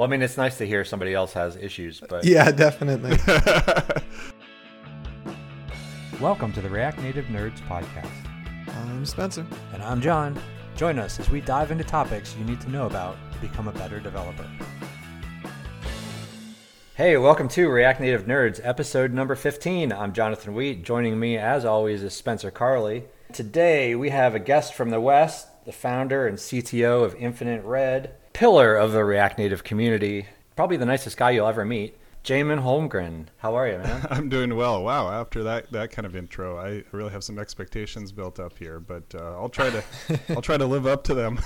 Well, I mean, it's nice to hear somebody else has issues, but Yeah, definitely. Welcome to the React Native Nerds podcast. I'm Spencer. And I'm John. Join us as we dive into topics you need to know about to become a better developer. Hey, welcome to React Native Nerds, episode number 15. I'm Jonathan Wheat. Joining me, as always, is Spencer Carli. Today, we have a guest from the West, the founder and CTO of Infinite Red, pillar of the React Native community, probably the nicest guy you'll ever meet, Jamin Holmgren. How are you, man? I'm doing well. Wow, after that that kind of intro, I really have some expectations built up here, but uh, I'll try to I'll try to live up to them.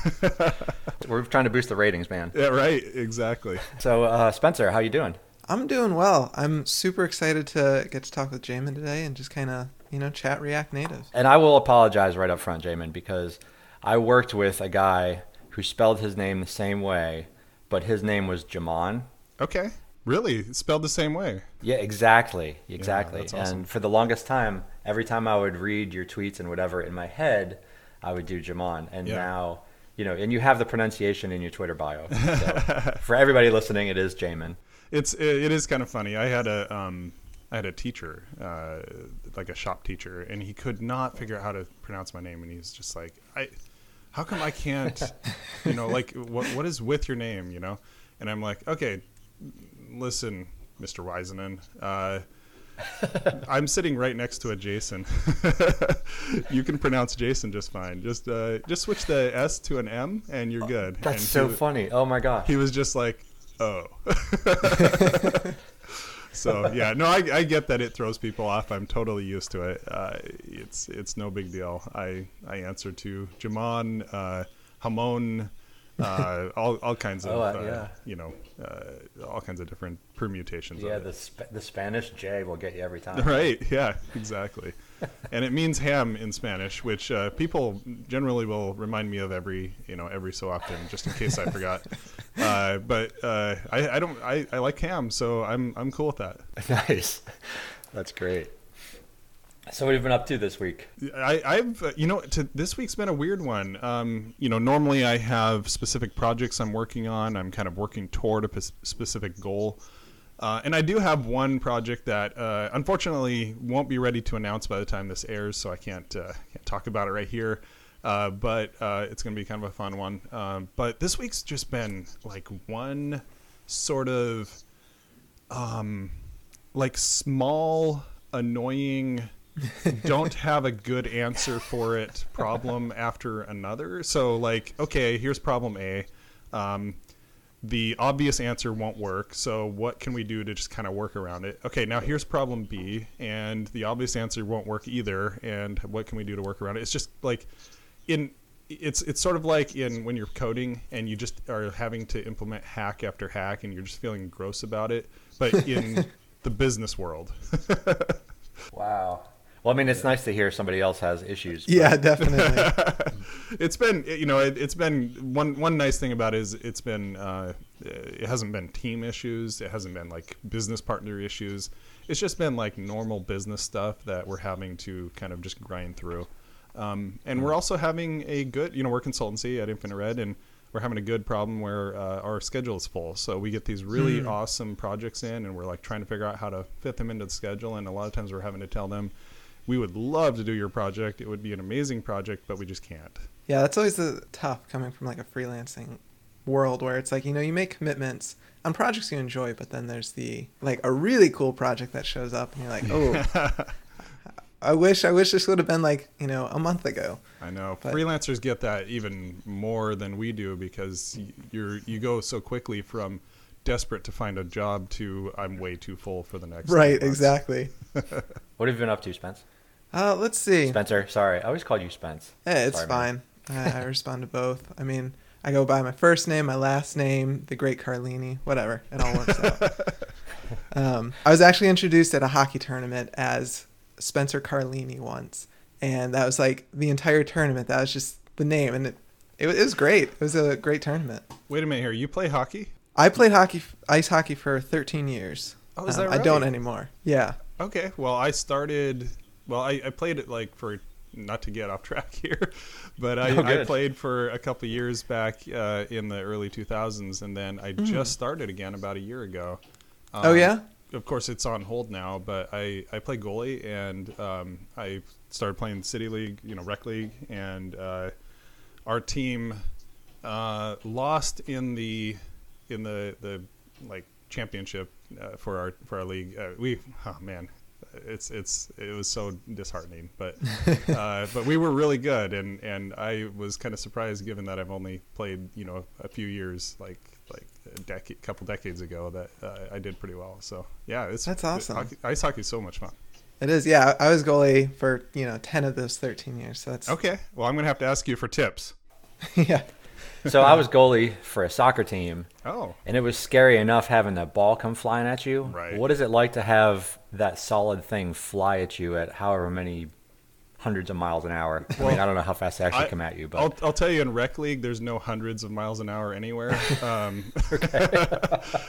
We're trying to boost the ratings, man. yeah, right, exactly. So, uh, Spencer, how you doing? I'm doing well. I'm super excited to get to talk with Jamin today and just kind of, you know, chat React Native. And I will apologize right up front, Jamin, because I worked with a guy who spelled his name the same way, but his name was Jamon. Okay. Really? It's spelled the same way. Yeah, exactly, exactly. that's awesome. And for the longest time, every time I would read your tweets and whatever in my head, I would do Jamon. And Yeah. now, you know, and you have the pronunciation in your Twitter bio. So for everybody listening, it is Jamin. It's it, it is kind of funny. I had a um I had a teacher, uh, like a shop teacher, and he could not figure out how to pronounce my name, and he's just like, I, how come I can't, you know, like what what is with your name, you know? And I'm like, okay, listen, Mr. Wisenen, uh, I'm sitting right next to a Jason. you can pronounce Jason just fine. Just uh, just switch the S to an M, and you're good. That's And so wa- funny. Oh my gosh. he was just like, "Oh." so yeah, no, I, I get that it throws people off. I'm totally used to it. Uh, it's it's no big deal. I I answer to Jamon, uh, Hamon, uh, all all kinds of Oh, uh, uh, yeah. you know uh, all kinds of different permutations. yeah, of the. Sp- the Spanish J will get you every time. Right. Yeah. Exactly. And it means ham in Spanish, which uh, people generally will remind me of every you know every so often, just in case I forgot. Uh, but uh, I, I don't. I, I like ham, so I'm I'm cool with that. nice. That's great. So, what have you been up to this week? I, I've uh, you know to, this week's been a weird one. Um, you know, normally I have specific projects I'm working on. I'm kind of working toward a specific goal. Uh, and I do have one project that uh, unfortunately won't be ready to announce by the time this airs, so I can't, uh, can't talk about it right here. Uh, but uh, it's going to be kind of a fun one. Um, but this week's just been like one sort of um, like small, annoying, don't have a good answer for it problem after another. So, like, okay, here's problem A. Um, the obvious answer won't work. So what can we do to just kind of work around it? Okay, now here's problem B, and the obvious answer won't work either. And what can we do to work around it? It's just like in it's it's sort of like in when you're coding and you just are having to implement hack after hack and you're just feeling gross about it. But in the business world, Wow. Well, I mean, it's nice to hear somebody else has issues. but- Yeah, definitely. it's been you know it, it's been one one nice thing about it is it's been uh, it hasn't been team issues. It hasn't been like business partner issues. It's just been like normal business stuff that we're having to kind of just grind through. Um, and we're also having a good you know we're consultancy at infinite red and we're having a good problem where uh, our schedule is full. So we get these really awesome projects in and we're like trying to figure out how to fit them into the schedule and a lot of times we're having to tell them we would love to do your project it would be an amazing project but we just can't yeah, that's always the tough coming from like a freelancing world where it's like, you know, you make commitments on projects you enjoy, but then there's the like a really cool project that shows up and you're like, "Oh, I wish I wish this would have been like, you know, a month ago." I know But- freelancers get that even more than we do because you're you go so quickly from desperate to find a job to I'm way too full for the next. Right, exactly. What have you been up to, Spence? Uh, let's see. Spencer, sorry. I always called you Spence. Hey, it's Sorry, fine. I, I respond to both. I mean, I go by my first name, my last name, the great Carlini, whatever. It all works out. um, I was actually introduced at a hockey tournament as Spencer Carlini once, and that was like the entire tournament. That was just the name, and it it, it was great. It was a great tournament. Wait a minute here. You play hockey? I played hockey, ice hockey for 13 years. Oh, is Um, that I don't anymore. Yeah. Okay. Well, I started. Well, I, I played it like for not to get off track here, but I, I played for a couple years back uh, in the early 2000s, and then I just started again about a year ago. oh Um, yeah. Of course, it's on hold now, but I, I play goalie, and um, I started playing City League, you know, Rec League, and uh, our team uh, lost in the in the the like championship uh, for our for our league. Uh, we oh man, it's it's it was so disheartening, but uh, but we were really good, and and I was kind of surprised given that I've only played you know a few years like like a decade, couple decades ago that uh, I did pretty well. So yeah, it's That's awesome. Hockey, ice hockey is so much fun. It is. Yeah, I I was goalie for you know ten of those thirteen years. So that's Okay, well I'm gonna have to ask you for tips. yeah. So I was goalie for a soccer team, Oh, and it was scary enough having that ball come flying at you. Right. What is it like to have that solid thing fly at you at however many hundreds of miles an hour? I mean, I don't know how fast they actually I- come at you, but I'll, I'll tell you in rec league, there's no hundreds of miles an hour anywhere. Um,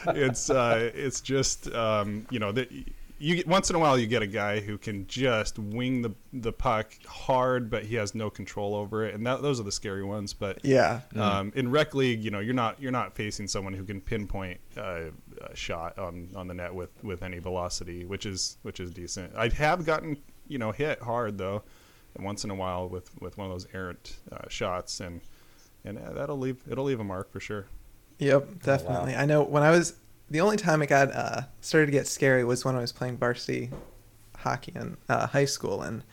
it's uh, it's just um, you know that you get, once in a while you get a guy who can just wing the the puck hard, but he has no control over it, and that, those are the scary ones. But Yeah. um, in rec league, you know, you're not you're not facing someone who can pinpoint uh, a shot on, on the net with, with any velocity, which is which is decent. I have gotten you know hit hard though, once in a while with, with one of those errant uh, shots, and and uh, that'll leave it'll leave a mark for sure. Yep, definitely. I know when I was the only time it got uh, started to get scary was when I was playing varsity hockey in uh, high school, and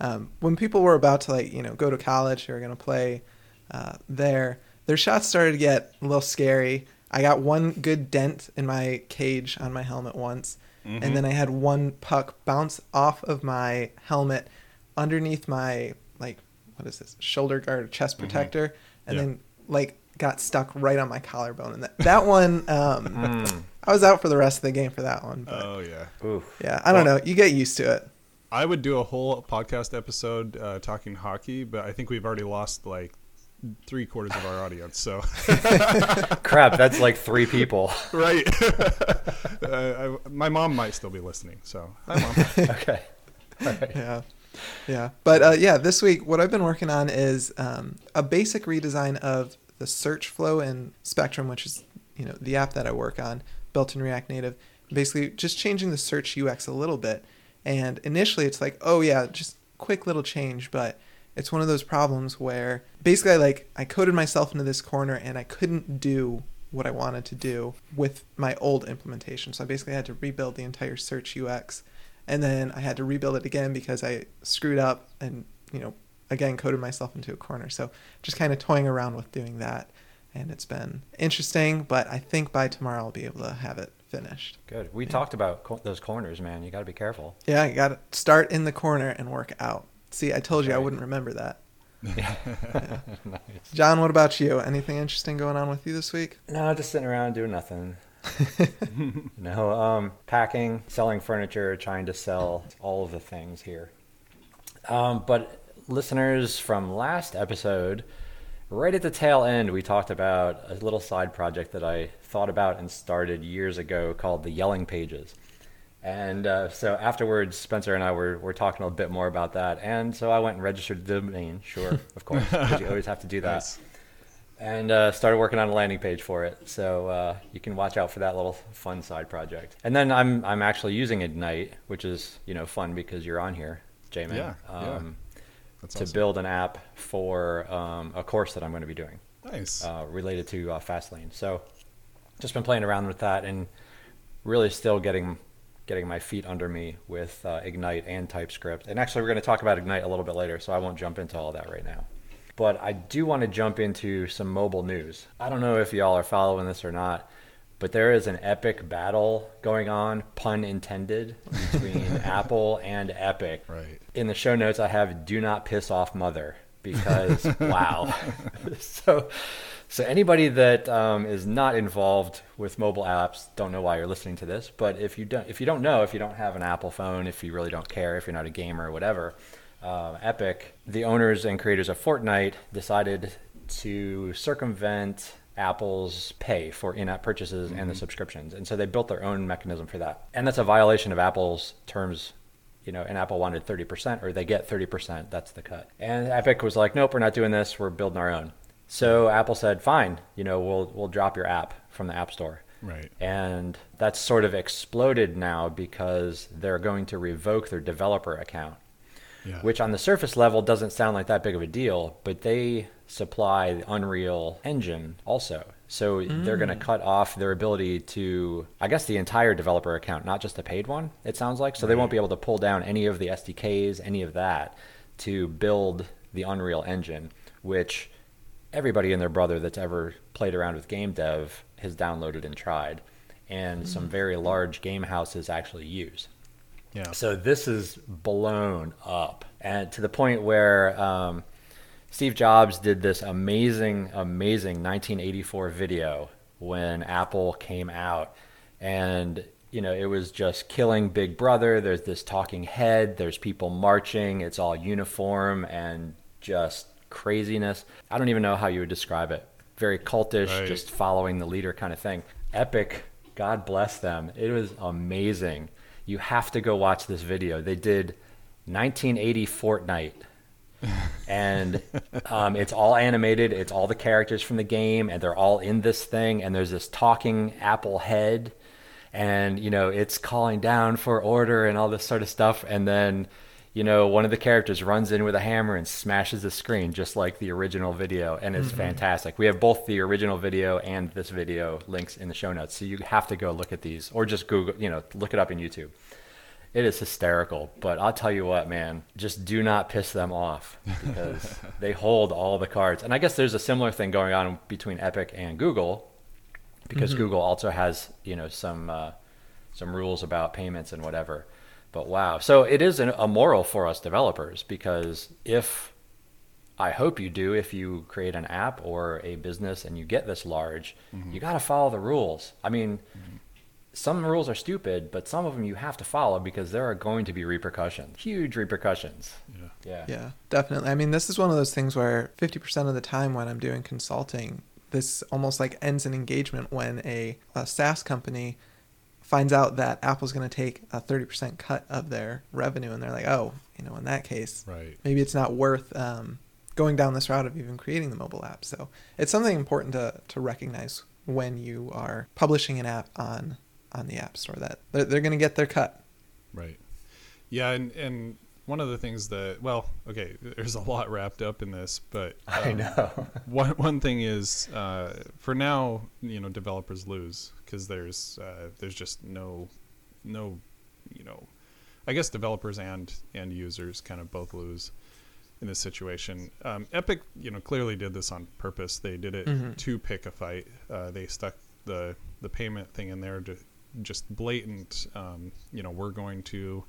um, when people were about to like you know go to college or going to play uh, there, their shots started to get a little scary. I got one good dent in my cage on my helmet once, and then I had one puck bounce off of my helmet underneath my like what is this shoulder guard or chest protector, and Yeah. then like got stuck right on my collarbone. And that that one, um, Mm. I was out for the rest of the game for that one. But Oh yeah. oof. yeah, I don't Well- know. You get used to it. I would do a whole podcast episode uh, talking hockey, but I think we've already lost like three quarters of our audience. So Crap, that's like three people. right, uh, I, my mom might still be listening. So hi mom. okay. Yeah. Yeah. But uh, yeah, this week, what I've been working on is um, a basic redesign of the search flow in Spectrum, which is, you know, the app that I work on, built in React Native. Basically, just changing the search UX a little bit. And initially, it's like, oh, yeah, just quick little change. But it's one of those problems where basically, I, like, I coded myself into this corner and I couldn't do what I wanted to do with my old implementation. So I basically had to rebuild the entire search UX and then I had to rebuild it again because I screwed up and you know again coded myself into a corner. So just kind of toying around with doing that, and it's been interesting. But I think by tomorrow I'll be able to have it finished. Good. We talked about co- those corners, man. You got to be careful. Yeah, you got to start in the corner and work out. See, I told you I wouldn't remember that. Yeah. nice. John, what about you? Anything interesting going on with you this week? No, just sitting around doing nothing. no, um, packing, selling furniture, trying to sell all of the things here. Um, but listeners from last episode, right at the tail end, we talked about a little side project that I thought about and started years ago called the Yelling Pages. And uh, so afterwards, Spencer and I were, were talking a bit more about that. And so I went and registered the domain, sure, of course, because you always have to do that Nice. and uh, started working on a landing page for it. So uh, you can watch out for that little fun side project. And then I'm I'm actually using Ignite, which is you know fun because you're on here, J-Man, Yeah, yeah. That's to awesome. build an app for um, a course that I'm going to be doing Nice. uh, related to uh, Fastlane. So just been playing around with that and really still getting getting my feet under me with uh, Ignite and TypeScript. And actually, we're going to talk about Ignite a little bit later, so I won't jump into all that right now. But I do want to jump into some mobile news. I don't know if y'all are following this or not, but there is an epic battle going on, pun intended, between Apple and Epic. Right. In the show notes, I have "Do not piss off mother" because wow. so, so anybody that um, is not involved with mobile apps don't know why you're listening to this. But if you don't, if you don't know, if you don't have an Apple phone, if you really don't care, if you're not a gamer or whatever, um, Epic, the owners and creators of Fortnite, decided to circumvent Apple's pay for in-app purchases and the mm-hmm. subscriptions, and so they built their own mechanism for that. And that's a violation of Apple's terms you know, and Apple wanted 30%, or they get 30%, that's the cut. And Epic was like, nope, we're not doing this, we're building our own. So Apple said, fine, you know, we'll, we'll drop your app from the App Store. Right. And that's sort of exploded now because they're going to revoke their developer account, Yeah. which on the surface level doesn't sound like that big of a deal, but they supply the Unreal Engine also. So they're going to cut off their ability to, I guess, the entire developer account, not just the paid one, it sounds like. So they won't be able to pull down any of the SDKs, any of that, to build the Unreal Engine, which everybody and their brother that's ever played around with game dev has downloaded and tried, and some very large game houses actually use. Yeah. So this is blown up, and to the point where um, Steve Jobs did this amazing, amazing 1984 video when Apple came out, and you know it was just killing Big Brother. There's this talking head. There's people marching. It's all uniform and just craziness. I don't even know how you would describe it. Very cultish, Right. just following the leader kind of thing. Epic. God bless them. It was amazing. You have to go watch this video. They did 1980 Fortnite. And um, it's all animated. It's all the characters from the game, and they're all in this thing. And there's this talking apple head, and you know it's calling down for order and all this sort of stuff. And then, you know, one of the characters runs in with a hammer and smashes the screen, just like the original video, and it's fantastic. We have both the original video and this video links in the show notes, so you have to go look at these, or just Google, you know, look it up in YouTube. It is hysterical, but I'll tell you what, man, just do not piss them off because they hold all the cards. And I guess there's a similar thing going on between Epic and Google because mm-hmm. Google also has, you know, some uh, some rules about payments and whatever. But wow, so it is an, a moral for us developers because if I hope you do, if you create an app or a business and you get this large, you mm-hmm. got to follow the rules. I mean, mm-hmm. Some rules are stupid, but some of them you have to follow because there are going to be repercussions, huge repercussions. Yeah. Yeah. Yeah, definitely. I mean, this is one of those things where 50% of the time when I'm doing consulting, this almost like ends an engagement when a, a SaaS company finds out that Apple's going to take a 30% cut of their revenue. And they're like, oh, you know, in that case, Right. maybe it's not worth um, going down this route of even creating the mobile app. So it's something important to, to recognize when you are publishing an app on on the app store that they're, they're going to get their cut. Right. Yeah, and and one of the things that well, okay, there's a lot wrapped up in this, but I um, know. one one thing is uh, for now, you know, developers lose because there's uh, there's just no no you know, I guess developers and and users kind of both lose in this situation. Um, Epic, you know, clearly did this on purpose. They did it Mhm. to pick a fight. Uh, they stuck the the payment thing in there to just blatant. Um, you know, we're going to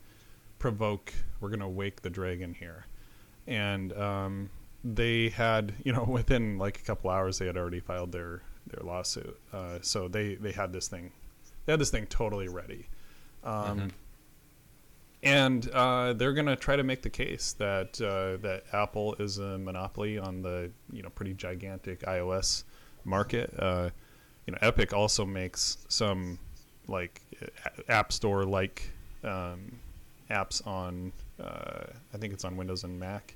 provoke. We're going to wake the dragon here, and um, they had you know within like a couple hours they had already filed their their lawsuit. Uh, so they they had this thing, they had this thing totally ready. Um, and uh, they're going to try to make the case that uh, that Apple is a monopoly on the you know pretty gigantic iOS market. Uh, you know, Epic also makes some like App Store like um, apps on uh, I think it's on Windows and Mac.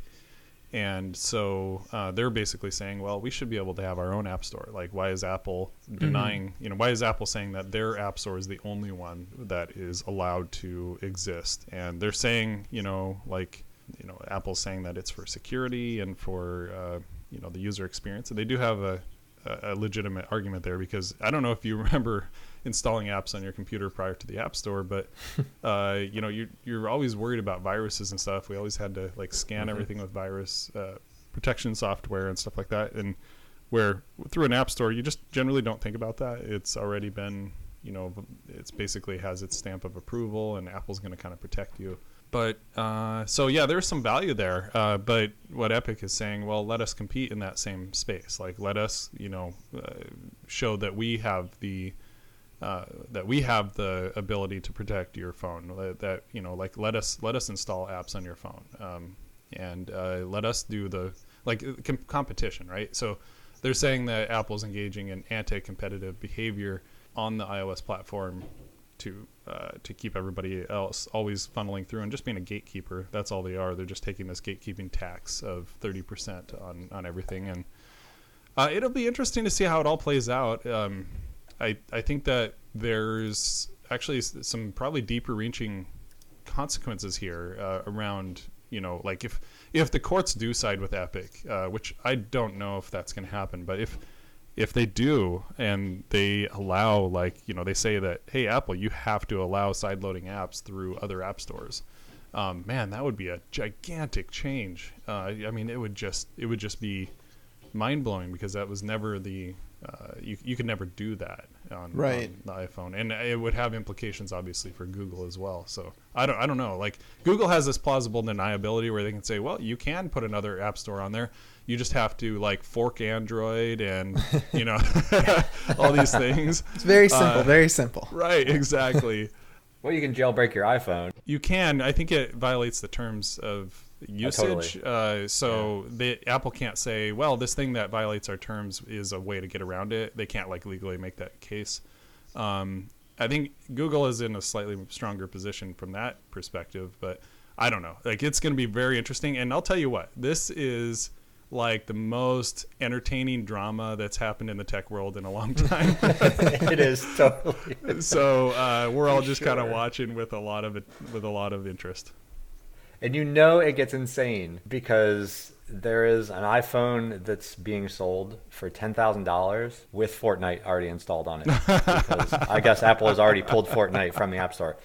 And so uh, they're basically saying, well, we should be able to have our own app store. Like, why is Apple denying, you know, why is Apple saying that their app store is the only one that is allowed to exist? And they're saying, you know, like, you know, Apple's saying that it's for security and for, uh, you know, the user experience. And they do have a a legitimate argument there because I don't know if you remember installing apps on your computer prior to the App Store, but uh, you know you're you're always worried about viruses and stuff. We always had to like scan everything with virus uh, protection software and stuff like that. And where through an App Store, you just generally don't think about that. It's already been you know it's basically has its stamp of approval, and Apple's going to kind of protect you. But uh, so yeah, there's some value there. Uh, but what Epic is saying, well, let us compete in that same space. Like let us, you know, uh, show that we have the uh, that we have the ability to protect your phone. That, that you know, like let us let us install apps on your phone, um, and uh, let us do the like uh, com- competition, right? So they're saying that Apple's engaging in anti-competitive behavior on the iOS platform to uh, to keep everybody else always funneling through and just being a gatekeeper. That's all they are. They're just taking this gatekeeping tax of thirty percent on on everything, and uh, it'll be interesting to see how it all plays out. Um, I I think that there's actually some probably deeper reaching consequences here uh, around you know like if if the courts do side with Epic, uh, which I don't know if that's going to happen, but if if they do and they allow like you know they say that hey apple you have to allow side loading apps through other app stores. Um, man that would be a gigantic change. Uh, i mean it would just it would just be mind-blowing because that was never the uh, you, you could never do that on, Right. on the iphone. And it would have implications obviously for google as well. So i don't i don't know. Like google has this plausible deniability where they can say well you can put another app store on there. You just have to like fork android and you know all these things. It's very simple, Uh, very simple. right exactly. Well, you can jailbreak your iPhone. you can. I think it violates the terms of usage uh, so the apple can't say well this thing that violates our terms is a way to get around it. They can't like legally make that case. Um, i think google is in a slightly stronger position from that perspective but i don't know. Like it's going to be very interesting and i'll tell you what this is like the most entertaining drama that's happened in the tech world in a long time. It is totally. so uh, we're all just kind of watching with a lot of it with a lot of interest And you know it gets insane because there is an iPhone that's being sold for ten thousand dollars with Fortnite already installed on it. because I guess Apple has already pulled Fortnite from the App Store.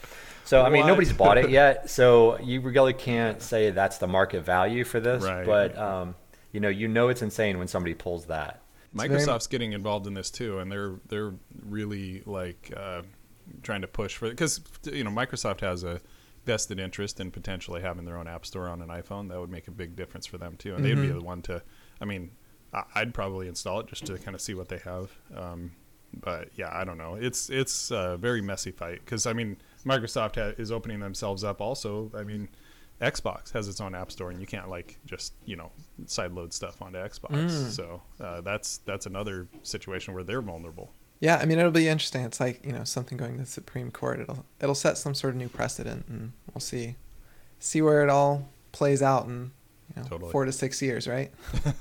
So I mean What? nobody's bought it yet, so you really can't say that's the market value for this. Right. But um, you know, you know it's insane when somebody pulls that. very- Microsoft's getting involved in this too, and they're they're really like uh, trying to push for because you know Microsoft has a vested interest in potentially having their own app store on an iPhone. That would make a big difference for them too, and they'd be the one to. I mean, I'd probably install it just to kind of see what they have. Um, but yeah, I don't know. It's it's a very messy fight because I mean Microsoft ha- is opening themselves up. Also, I mean. Xbox has its own app store, and you can't like just you know sideload stuff onto Xbox. So uh, that's that's another situation where they're vulnerable. Yeah, I mean it'll be interesting. It's like you know something going to the Supreme Court. It'll it'll set some sort of new precedent, and we'll see see where it all plays out in you know, Totally. four to six years, right?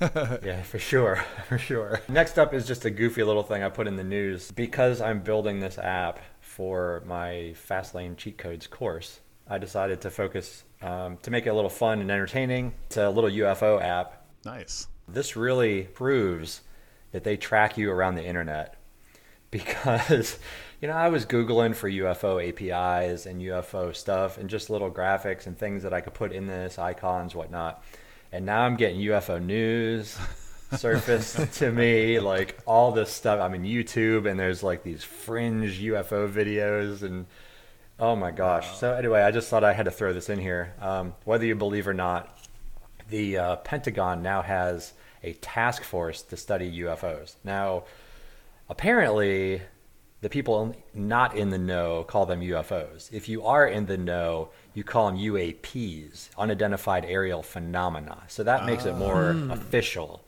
Yeah, for sure, for sure. Next up is just a goofy little thing I put in the news because I'm building this app for my Fastlane cheat codes course. I decided to focus um, to make it a little fun and entertaining. It's a little UFO app. Nice. This really proves that they track you around the internet because you know I was googling for UFO APIs and UFO stuff and just little graphics and things that I could put in this icons whatnot, and now I'm getting UFO news surfaced to me like all this stuff. I'm in YouTube and there's like these fringe UFO videos and oh my gosh. So anyway, I just thought I had to throw this in here. Um, whether you believe or not, the uh, Pentagon now has a task force to study UFOs. Now, apparently, the people not in the know call them UFOs. If you are in the know, you call them UAPs, unidentified aerial phenomena. So that makes it more ah. hmm. official.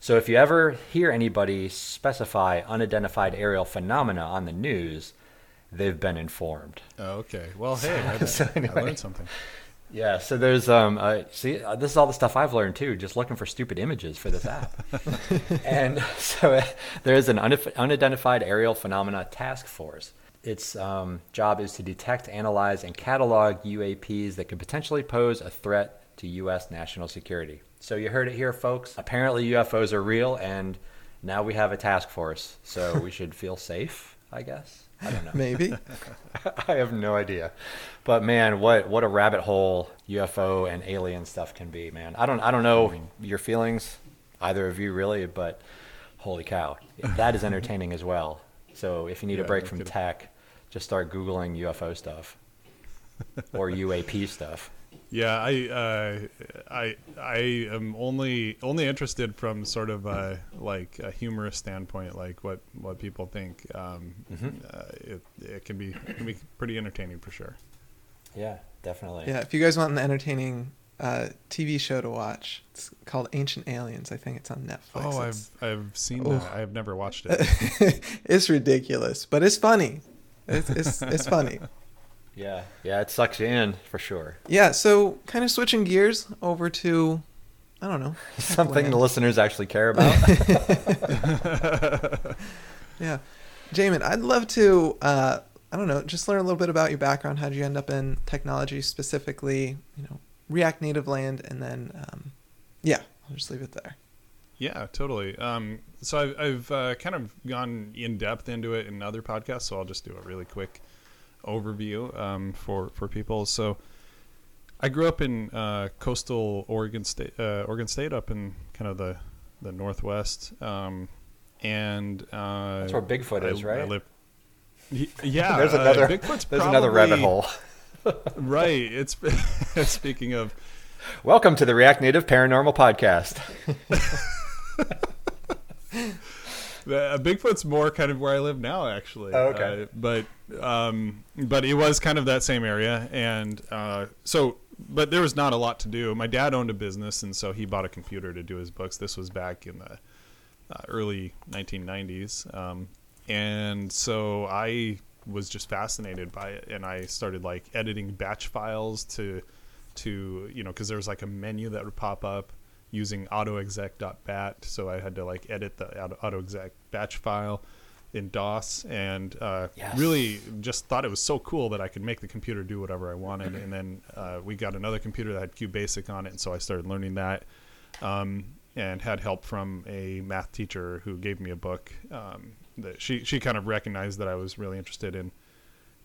So if you ever hear anybody specify unidentified aerial phenomena on the news, they've been informed. Oh, okay. Well, hey, I, So I learned something. Yeah, so there's um uh, see uh, this is all the stuff I've learned too, just looking for stupid images for this app. and so uh, there is an unif- unidentified aerial phenomena task force. Its um, job is to detect, analyze, and catalog UAPs that could potentially pose a threat to U.S. national security. So you heard it here, folks. Apparently UFOs are real, and now we have a task force. So we should feel safe, I guess. I don't know. Maybe. I have no idea. But man, what what a rabbit hole UFO and alien stuff can be, man. I don't I don't know your feelings, either of you really, but holy cow, that is entertaining as well. So if you need Yeah, a break from kidding. tech, just start googling UFO stuff or UAP stuff. Yeah, I, uh, I, I am only only interested from sort of a, like a humorous standpoint, like what, what people think. Um, uh, it, it can be it can be pretty entertaining for sure. Yeah, definitely. yeah, if you guys want an entertaining uh, TV show to watch, it's called Ancient Aliens. I think it's on Netflix. Oh, It's- I've I've seen Oh. that. I have never watched it. it's ridiculous, but it's funny. It's it's, it's funny. Yeah, yeah, it sucks you in for sure. Yeah. So kind of switching gears over to, I don't know, Something the listeners actually care about. Yeah, Jamin, I'd love to. Uh, I don't know, just learn a little bit about your background. How did you end up in technology, specifically, you know, React Native land, and then, um, yeah, I'll just leave it there. Yeah, totally. Um, so I've, I've uh, kind of gone in depth into it in other podcasts, so I'll just do a really quick overview um, for for people. So I grew up in uh, coastal Oregon State, uh, Oregon State, up in kind of the the northwest, um, and uh, That's where Bigfoot I- is, right? I live, yeah, there's uh, another. Bigfoot's there's another rabbit hole. right. It's speaking of Welcome to the React Native Paranormal Podcast. Uh, Bigfoot's more kind of where I live now, actually. Oh, okay. Uh, but um, but it was kind of that same area, and uh, so but there was not a lot to do. My dad owned a business, and so he bought a computer to do his books. This was back in the uh, early 1990s, um, and so I was just fascinated by it, and I started like editing batch files to to you know because there was like a menu that would pop up using autoexec.bat so i had to like edit the autoexec batch file in dos and uh, Yes. really just thought it was so cool that i could make the computer do whatever i wanted. And then uh, we got another computer that had qbasic on it and so i started learning that um, and had help from a math teacher who gave me a book um, that she, she kind of recognized that i was really interested in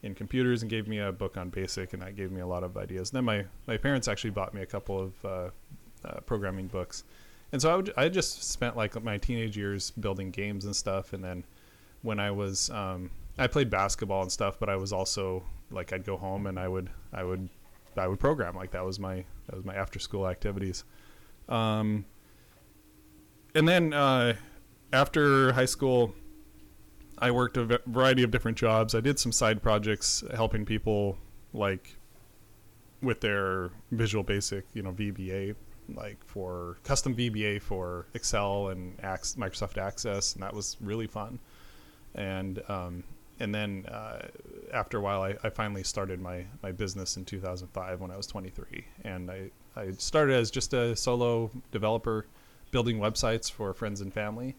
in computers and gave me a book on basic and that gave me a lot of ideas. And then my, my parents actually bought me a couple of uh, uh, programming books. And so I, would, I just spent like my teenage years building games and stuff and then when i was um, i played basketball and stuff but i was also like i'd go home and i would i would i would program like that was my that was my after school activities um, and then uh, after high school I worked a variety of different jobs. I did some side projects helping people like with their Visual Basic, you know, VBA, like for custom VBA for Excel and Microsoft Access, and that was really fun. And um, and then uh, after a while, I, I finally started my, my business in 2005 when I was 23, and I I started as just a solo developer, building websites for friends and family.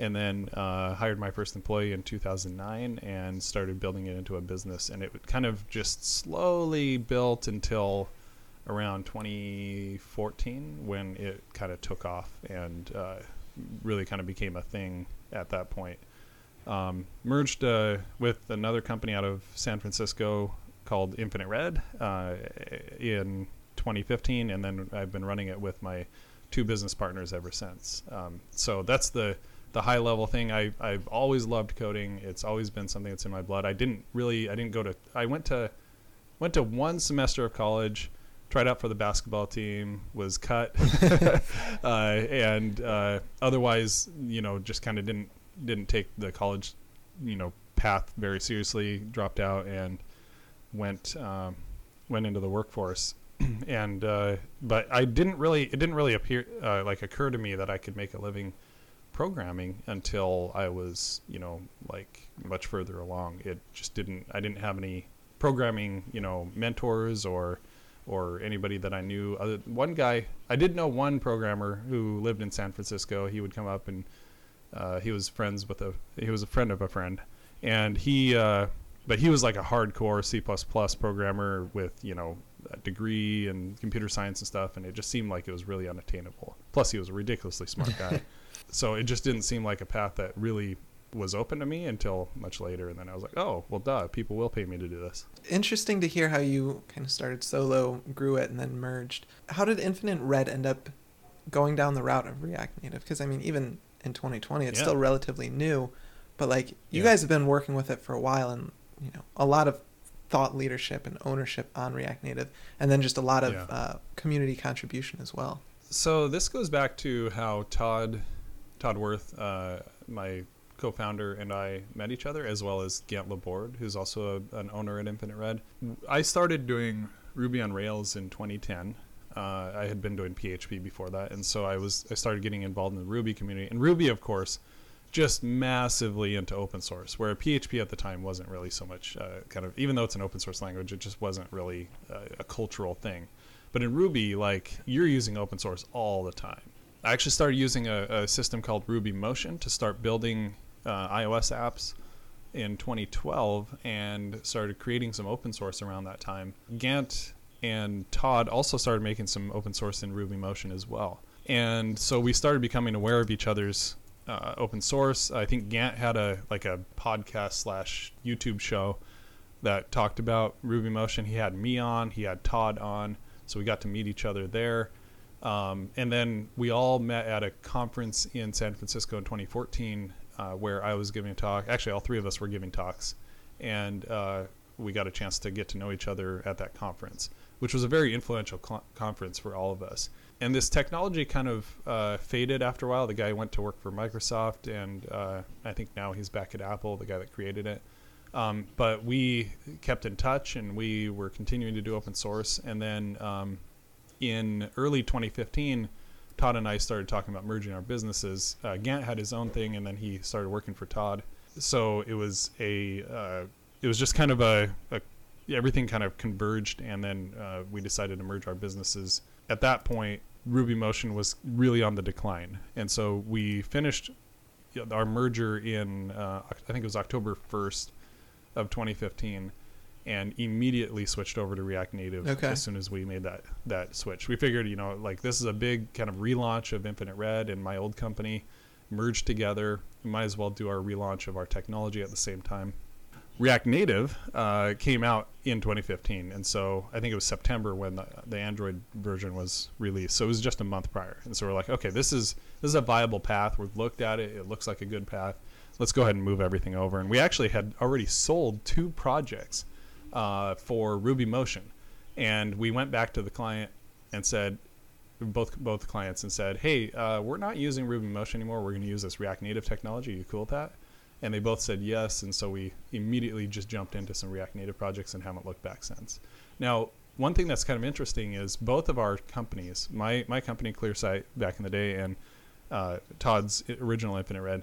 And then uh, hired my first employee in 2009 and started building it into a business. And it kind of just slowly built until around 2014 when it kind of took off and uh, really kind of became a thing at that point um, merged uh, with another company out of san francisco called infinite red uh, in 2015 and then i've been running it with my two business partners ever since. Um, so that's the the high level thing. I, i've always loved coding. It's always been something that's in my blood. I didn't really i didn't go to i went to went to one semester of college tried out for the basketball team was cut. Uh, and uh, otherwise you know just kind of didn't didn't take the college you know path very seriously dropped out and went um, went into the workforce. And uh, but I didn't really it didn't really appear uh, like occur to me that I could make a living programming until I was you know like much further along. It just didn't I didn't have any programming you know mentors or or anybody that I knew other one guy I did know one programmer who lived in San Francisco. He would come up and uh, he was friends with a he was a friend of a friend and he uh, but he was like a hardcore C++ programmer with you know a degree in computer science and stuff and it just seemed like it was really unattainable plus he was a ridiculously smart guy so it just didn't seem like a path that really was open to me until much later and then I was like oh well duh people will pay me to do this Interesting to hear how you kind of started solo, grew it, and then merged. How did Infinite Red end up going down the route of React Native? Because I mean, even in 2020, it's Yeah. still relatively new, but like you Yeah. guys have been working with it for a while, and you know a lot of thought leadership and ownership on React Native, and then just a lot of Yeah. uh, community contribution as well. So this goes back to how Todd Todd Werth, uh, my co-founder, and I met each other, as well as Gant Laborde, who's also a, an owner at Infinite Red. I started doing Ruby on Rails in 2010. Uh, I had been doing PHP before that, and so I was I started getting involved in the Ruby community. And Ruby, of course, just massively into open source, where PHP at the time wasn't really so much uh, kind of, even though it's an open source language, it just wasn't really uh, a cultural thing. But in Ruby, like you're using open source all the time. I actually started using a, a system called Ruby Motion to start building uh, iOS apps in 2012 and started creating some open source around that time. Gant and Todd also started making some open source in Ruby Motion as well. And so we started becoming aware of each other's uh, open source. I think Gant had a like a podcast slash YouTube show that talked about Ruby Motion. He had me on, he had Todd on, so we got to meet each other there. Um, and then we all met at a conference in San Francisco in 2014 uh, where I was giving a talk. Actually, all three of us were giving talks, and uh, we got a chance to get to know each other at that conference, which was a very influential conference for all of us. And this technology kind of uh, faded after a while. The guy went to work for Microsoft, and uh, I think now he's back at Apple, the guy that created it. Um, but we kept in touch, and we were continuing to do open source. And then um, in early 2015 Todd and I started talking about merging our businesses. Uh, Gant had his own thing, and then he started working for Todd. So it was a, uh, it was just kind of a, a everything kind of converged, and then uh, we decided to merge our businesses. At that point, Ruby Motion was really on the decline, and so we finished our merger in uh, I think it was October 1st of 2015 and immediately switched over to React Native Okay. as soon as we made that that switch. We figured, you know, like this is a big kind of relaunch of Infinite Red and my old company merged together. We might as well do our relaunch of our technology at the same time. React Native uh, came out in 2015, and so I think it was September when the, the Android version was released. So it was just a month prior, and so we're like, okay, this is this is a viable path. We've looked at it; it looks like a good path. Let's go ahead and move everything over. And we actually had already sold two projects uh, for Ruby Motion, and we went back to the client and said, both both clients, and said, hey, uh, we're not using Ruby Motion anymore. We're going to use this React Native technology. Are you cool with that? And they both said yes, and so we immediately just jumped into some React Native projects and haven't looked back since. Now, one thing that's kind of interesting is both of our companies, my my company ClearSight back in the day, and uh, Todd's original Infinite Red,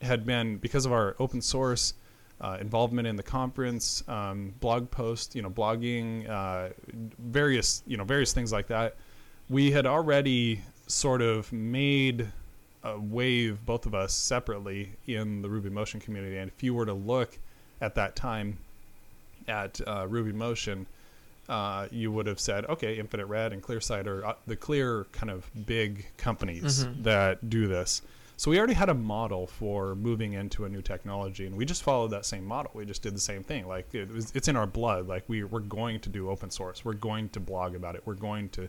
had been because of our open source uh, involvement in the conference, um, blog post, you know, blogging, uh, various you know various things like that. We had already sort of made a wave, both of us separately in the Ruby Motion community. And if you were to look at that time at uh, Ruby Motion, uh, you would have said, okay, Infinite Red and ClearSight are uh, the clear kind of big companies Mhm. that do this. So we already had a model for moving into a new technology, and we just followed that same model. We just did the same thing. Like it was, it's in our blood. Like we we're going to do open source. We're going to blog about it. We're going to,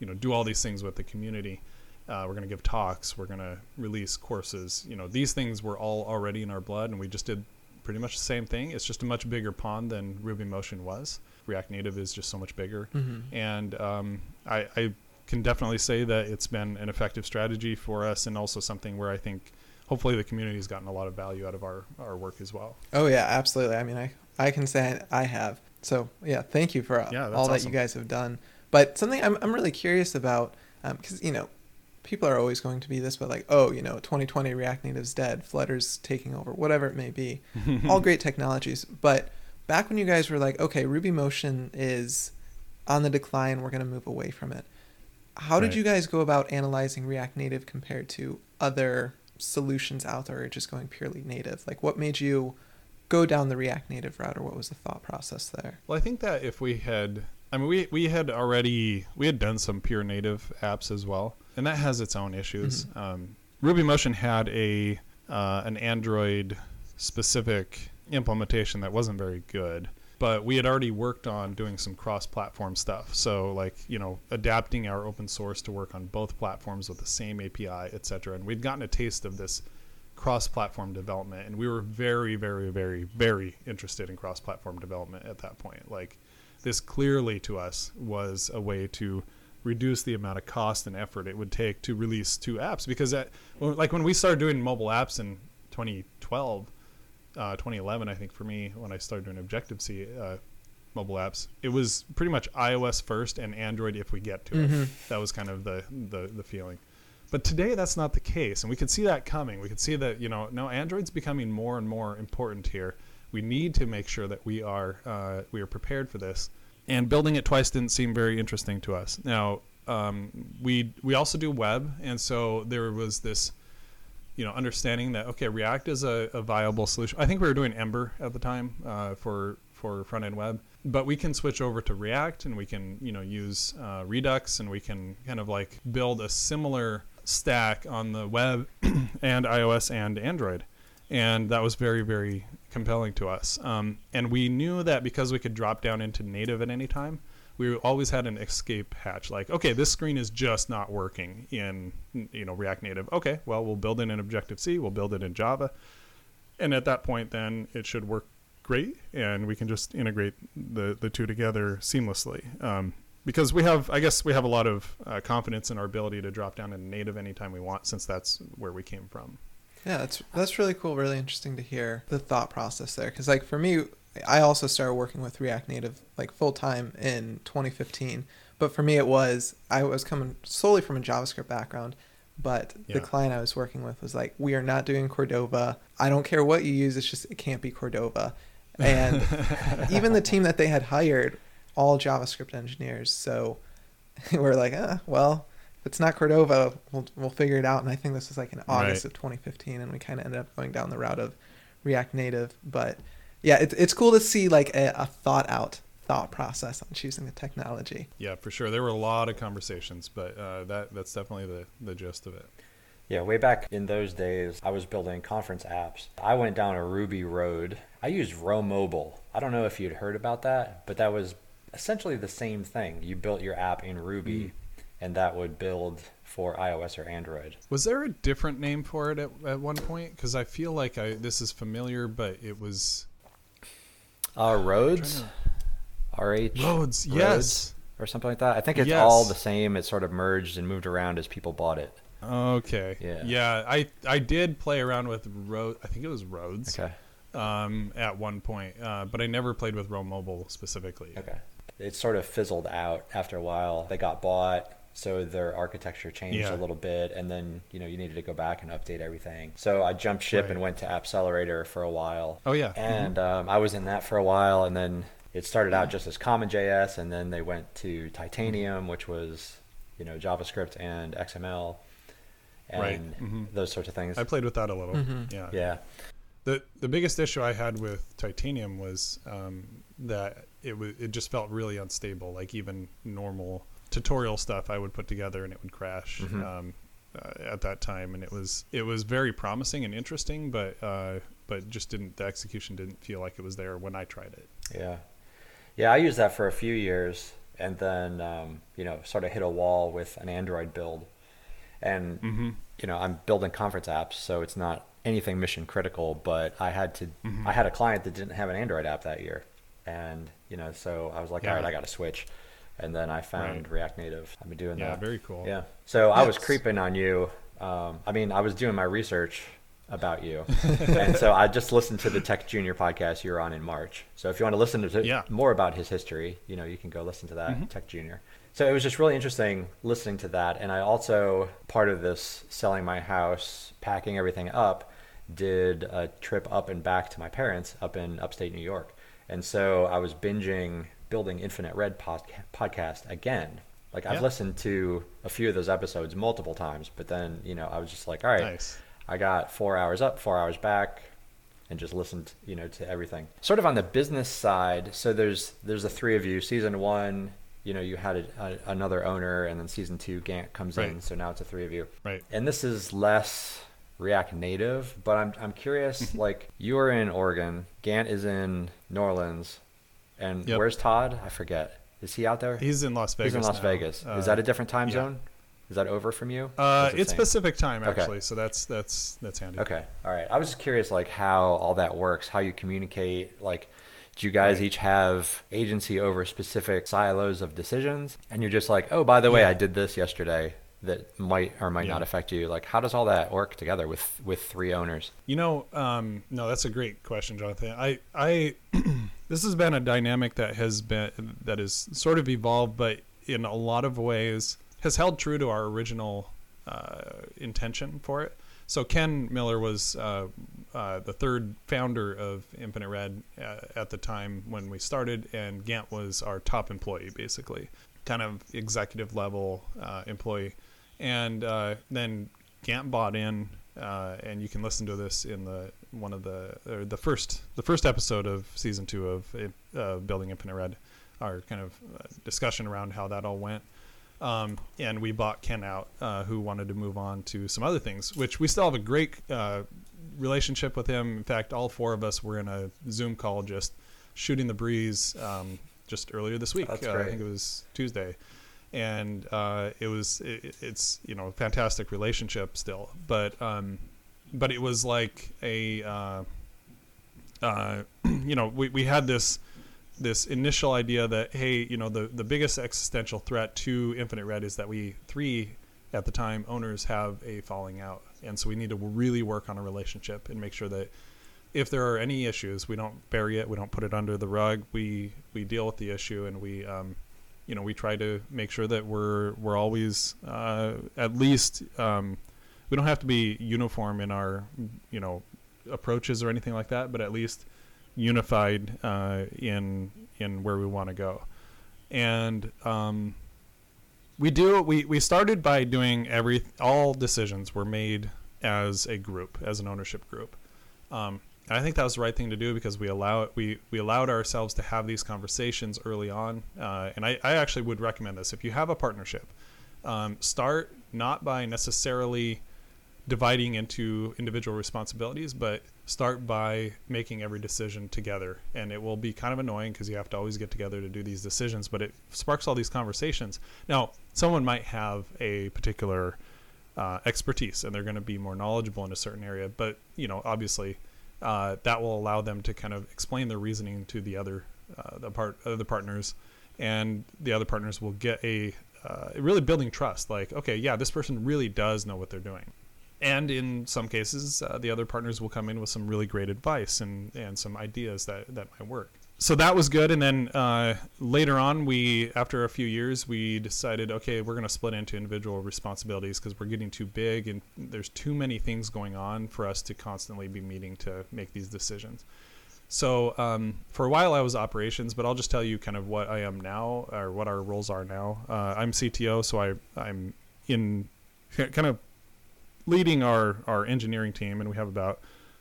you know, do all these things with the community. Uh, we're going to give talks. We're going to release courses. You know, these things were all already in our blood, and we just did pretty much the same thing. It's just a much bigger pond than Ruby Motion was. React Native is just so much bigger, Mhm. and um, I, I can definitely say that it's been an effective strategy for us, and also something where I think hopefully the community has gotten a lot of value out of our, our work as well. Oh yeah, absolutely. I mean, I I can say I have. So yeah, thank you for Yeah, that's all that you guys have done. But something I'm I'm really curious about because you know people are always going to be this, but like oh you know 2020 React Native's dead, Flutter's taking over, whatever it may be. all great technologies, but back when you guys were like okay, Ruby Motion is on the decline, we're going to move away from it. How did you guys go about analyzing React Native compared to other solutions out there, or just going purely native? Like, what made you go down the React Native route, or what was the thought process there? Well, I think that if we had, I mean, we we had already we had done some pure native apps as well, and that has its own issues. Um, Ruby Motion had a uh, an Android specific implementation that wasn't very good, but we had already worked on doing some cross-platform stuff. So, like you know, adapting our open source to work on both platforms with the same API, et cetera. And we'd gotten a taste of this cross-platform development and we were very very very very interested in cross-platform development at that point like this clearly to us was a way to reduce the amount of cost and effort it would take to release two apps because that like when we started doing mobile apps in 2012 uh, 2011 i think for me when i started doing objective c uh, mobile apps it was pretty much ios first and android if we get to Mhm. it that was kind of the the, the feeling But today that's not the case, and we could see that coming. We could see that you know now Android's becoming more and more important here. We need to make sure that we are uh, we are prepared for this. And building it twice didn't seem very interesting to us. Now um, we we also do web, and so there was this you know understanding that okay React is a, a viable solution. I think we were doing Ember at the time uh, for for front end web, but we can switch over to React and we can you know use uh, Redux and we can kind of like build a similar stack on the web and iOS and Android. And that was very, very compelling to us. Um, and we knew that because we could drop down into native at any time, we always had an escape hatch. Like, okay, this screen is just not working in you know React Native. Okay, well we'll build it in Objective C, we'll build it in Java, and at that point, then it should work great, and we can just integrate the the two together seamlessly. Um, because we have, I guess, we have a lot of uh, confidence in our ability to drop down in native anytime we want, since that's where we came from. Yeah, that's that's really cool. Really interesting to hear the thought process there. Because like for me, I also started working with React Native like full time in 2015. But for me, it was I was coming solely from a JavaScript background. But Yeah. the client I was working with was like, "We are not doing Cordova. I don't care what you use. It's just it can't be Cordova." And even the team that they had hired, all JavaScript engineers. So we're like, ah, well, if it's not Cordova, we'll we'll figure it out. And I think this was like in August Right. of 2015, and we kind of ended up going down the route of React Native. But yeah, it's it's cool to see like a, a thought out thought process on choosing the technology. Yeah, for sure. There were a lot of conversations, but uh, that that's definitely the the gist of it. Yeah, way back in those days, I was building conference apps. I went down a Ruby road. I used RhoMobile. I don't know if you'd heard about that, but that was essentially the same thing. You built your app in Ruby, and that would build for iOS or Android. Was there a different name for it at, at one point? Because I feel like I this is familiar, but it was Uh, Rhodes, Trying RH Rhodes. Yes. or something like that. I think it's Yes. all the same. It sort of merged and moved around as people bought it. Okay. Yeah. Yeah. I I did play around with Road. I think it was Rhodes. Okay. Um, at one point, uh, but I never played with RhoMobile specifically. Okay. It sort of fizzled out after a while. They got bought, so their architecture changed Yeah. a little bit, and then you know you needed to go back and update everything. So I jumped ship and went to Appcelerator for a while, Oh yeah. and um, I was in that for a while, and then it started out just as CommonJS, and then they went to Titanium, which was you know JavaScript and XML, and Right. Mhm. those sorts of things. I played with that a little. Mhm. Yeah. yeah. The the biggest issue I had with Titanium was um, that it was it just felt really unstable. Like even normal tutorial stuff I would put together and it would crash Mhm. um, uh, at that time, and it was it was very promising and interesting, but uh, but just didn't the execution didn't feel like it was there when I tried it. Yeah, yeah. I used that for a few years, and then um, you know, sort of hit a wall with an Android build, and Mm-hmm. you know, I'm building conference apps, so it's not anything mission critical. But I had to, Mhm. I had a client that didn't have an Android app that year, and you know, so I was like, Yeah. all right, I got to switch, and then I found Right. React Native. I've been doing Yeah, that. Yeah, very cool. Yeah. So I was creeping on you. Um, I mean, I was doing my research about you, and so I just listened to the Tech Junior podcast you were on in March. So if you want to listen to Yeah. more about his history, you know, you can go listen to that Mhm. Tech Junior. So it was just really interesting listening to that, and I also part of this selling my house, packing everything up, did a trip up and back to my parents up in upstate New York, and so I was binging building Infinite Red podca- podcast again. Like I've Yeah. listened to a few of those episodes multiple times, but then you know I was just like, all right, Nice. I got four hours up, four hours back, and just listened, you know, to everything. Sort of on the business side, so there's there's the three of you. Season one, you know, you had a, a, another owner, and then season two, Gant comes in, so now it's the three of you. Right. And this is less React Native, but I'm I'm curious. like you are in Oregon, Gant is in New Orleans, and Yep. where's Todd? I forget. Is he out there? He's in Las Vegas. He's in Las now. Vegas. Uh, is that a different time yeah. zone? Is that over from you? Uh, it it's same? Pacific time Okay. actually, so that's that's that's handy. Okay. All right. I was just curious, like how all that works, how you communicate. Like, do you guys Right. each have agency over specific silos of decisions? And you're just like, oh, by the way, Yeah. I did this yesterday that might or might not affect you. Like, how does all that work together with with three owners? You know, um, no, that's a great question, Jonathan. I, I, this has been a dynamic that has been that is sort of evolved, but in a lot of ways has held true to our original uh, intention for it. So Ken Miller was uh, uh, the third founder of Infinite Red uh, at the time when we started, and Gant was our top employee, basically, kind of executive level uh, employee. And uh, then Gant bought in, uh, and you can listen to this in the one of the or the first the first episode of season two of uh, Building Infinite Red, our kind of discussion around how that all went. Um, and we bought Ken out, uh, who wanted to move on to some other things, which we still have a great uh, relationship with him. In fact, all four of us were in a Zoom call just shooting the breeze um, just earlier this week. That's Uh, I think it was Tuesday, and uh, it was it, it's you know a fantastic relationship still, but um, but it was like a uh, uh, you know we we had this this initial idea that hey you know the the biggest existential threat to infinite red is that we three at the time owners have a falling out. And so we need to really work on a relationship and make sure that if there are any issues we don't bury it we don't put it under the rug we we deal with the issue and we um, you know we try to make sure that we're we're always uh, at least um, we don't have to be uniform in our you know approaches or anything like that but at least unified uh, in in where we want to go. And um, we do we, we started by doing every all decisions were made as a group as an ownership group. Um, I think that was the right thing to do because we allow we we allowed ourselves to have these conversations early on uh, and I, I actually would recommend this if you have a partnership um, start not by necessarily dividing into individual responsibilities, but start by making every decision together. And it will be kind of annoying because you have to always get together to do these decisions, but it sparks all these conversations. Now, someone might have a particular uh, expertise and they're going to be more knowledgeable in a certain area, but you know, obviously, uh, that will allow them to kind of explain their reasoning to the other uh, the part other partners, and the other partners will get a uh, really building trust. Like, okay, yeah, this person really does know what they're doing and in some cases uh, the other partners will come in with some really great advice and, and some ideas that, that might work so that was good and then uh, later on we after a few years we decided okay we're going to split into individual responsibilities because we're getting too big and there's too many things going on for us to constantly be meeting to make these decisions so um, for a while I was operations, but I'll just tell you kind of what I am now or what our roles are now. Uh, I'm CTO, so I I'm in kind of leading our our engineering team, and we have about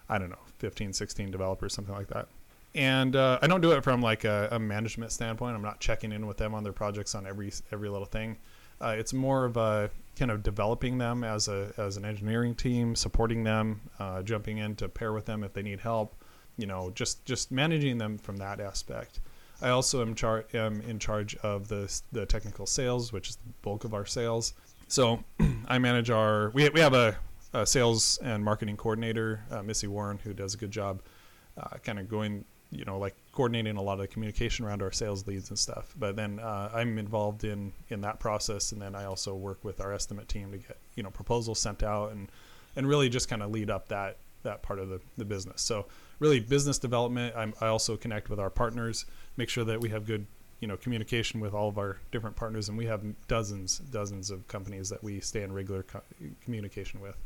I don't know 15, 16 developers, something like that. And uh, I don't do it from like a, a management standpoint. I'm not checking in with them on their projects on every every little thing. Uh, it's more of a kind of developing them as a as an engineering team, supporting them, uh, jumping in to pair with them if they need help. You know, just just managing them from that aspect. I also am, char- am in charge of the the technical sales, which is the bulk of our sales. So I manage our we we have a, a sales and marketing coordinator, uh, Missy Warren, who does a good job, uh, kind of going you know like coordinating a lot of the communication around our sales leads and stuff. But then uh, I'm involved in in that process, and then I also work with our estimate team to get you know proposals sent out and and really just kind of lead up that that part of the, the business. So really business development. I'm, I also connect with our partners, make sure that we have good you know communication with all of our different partners, and we have dozens dozens of companies that we stay in regular co- communication with.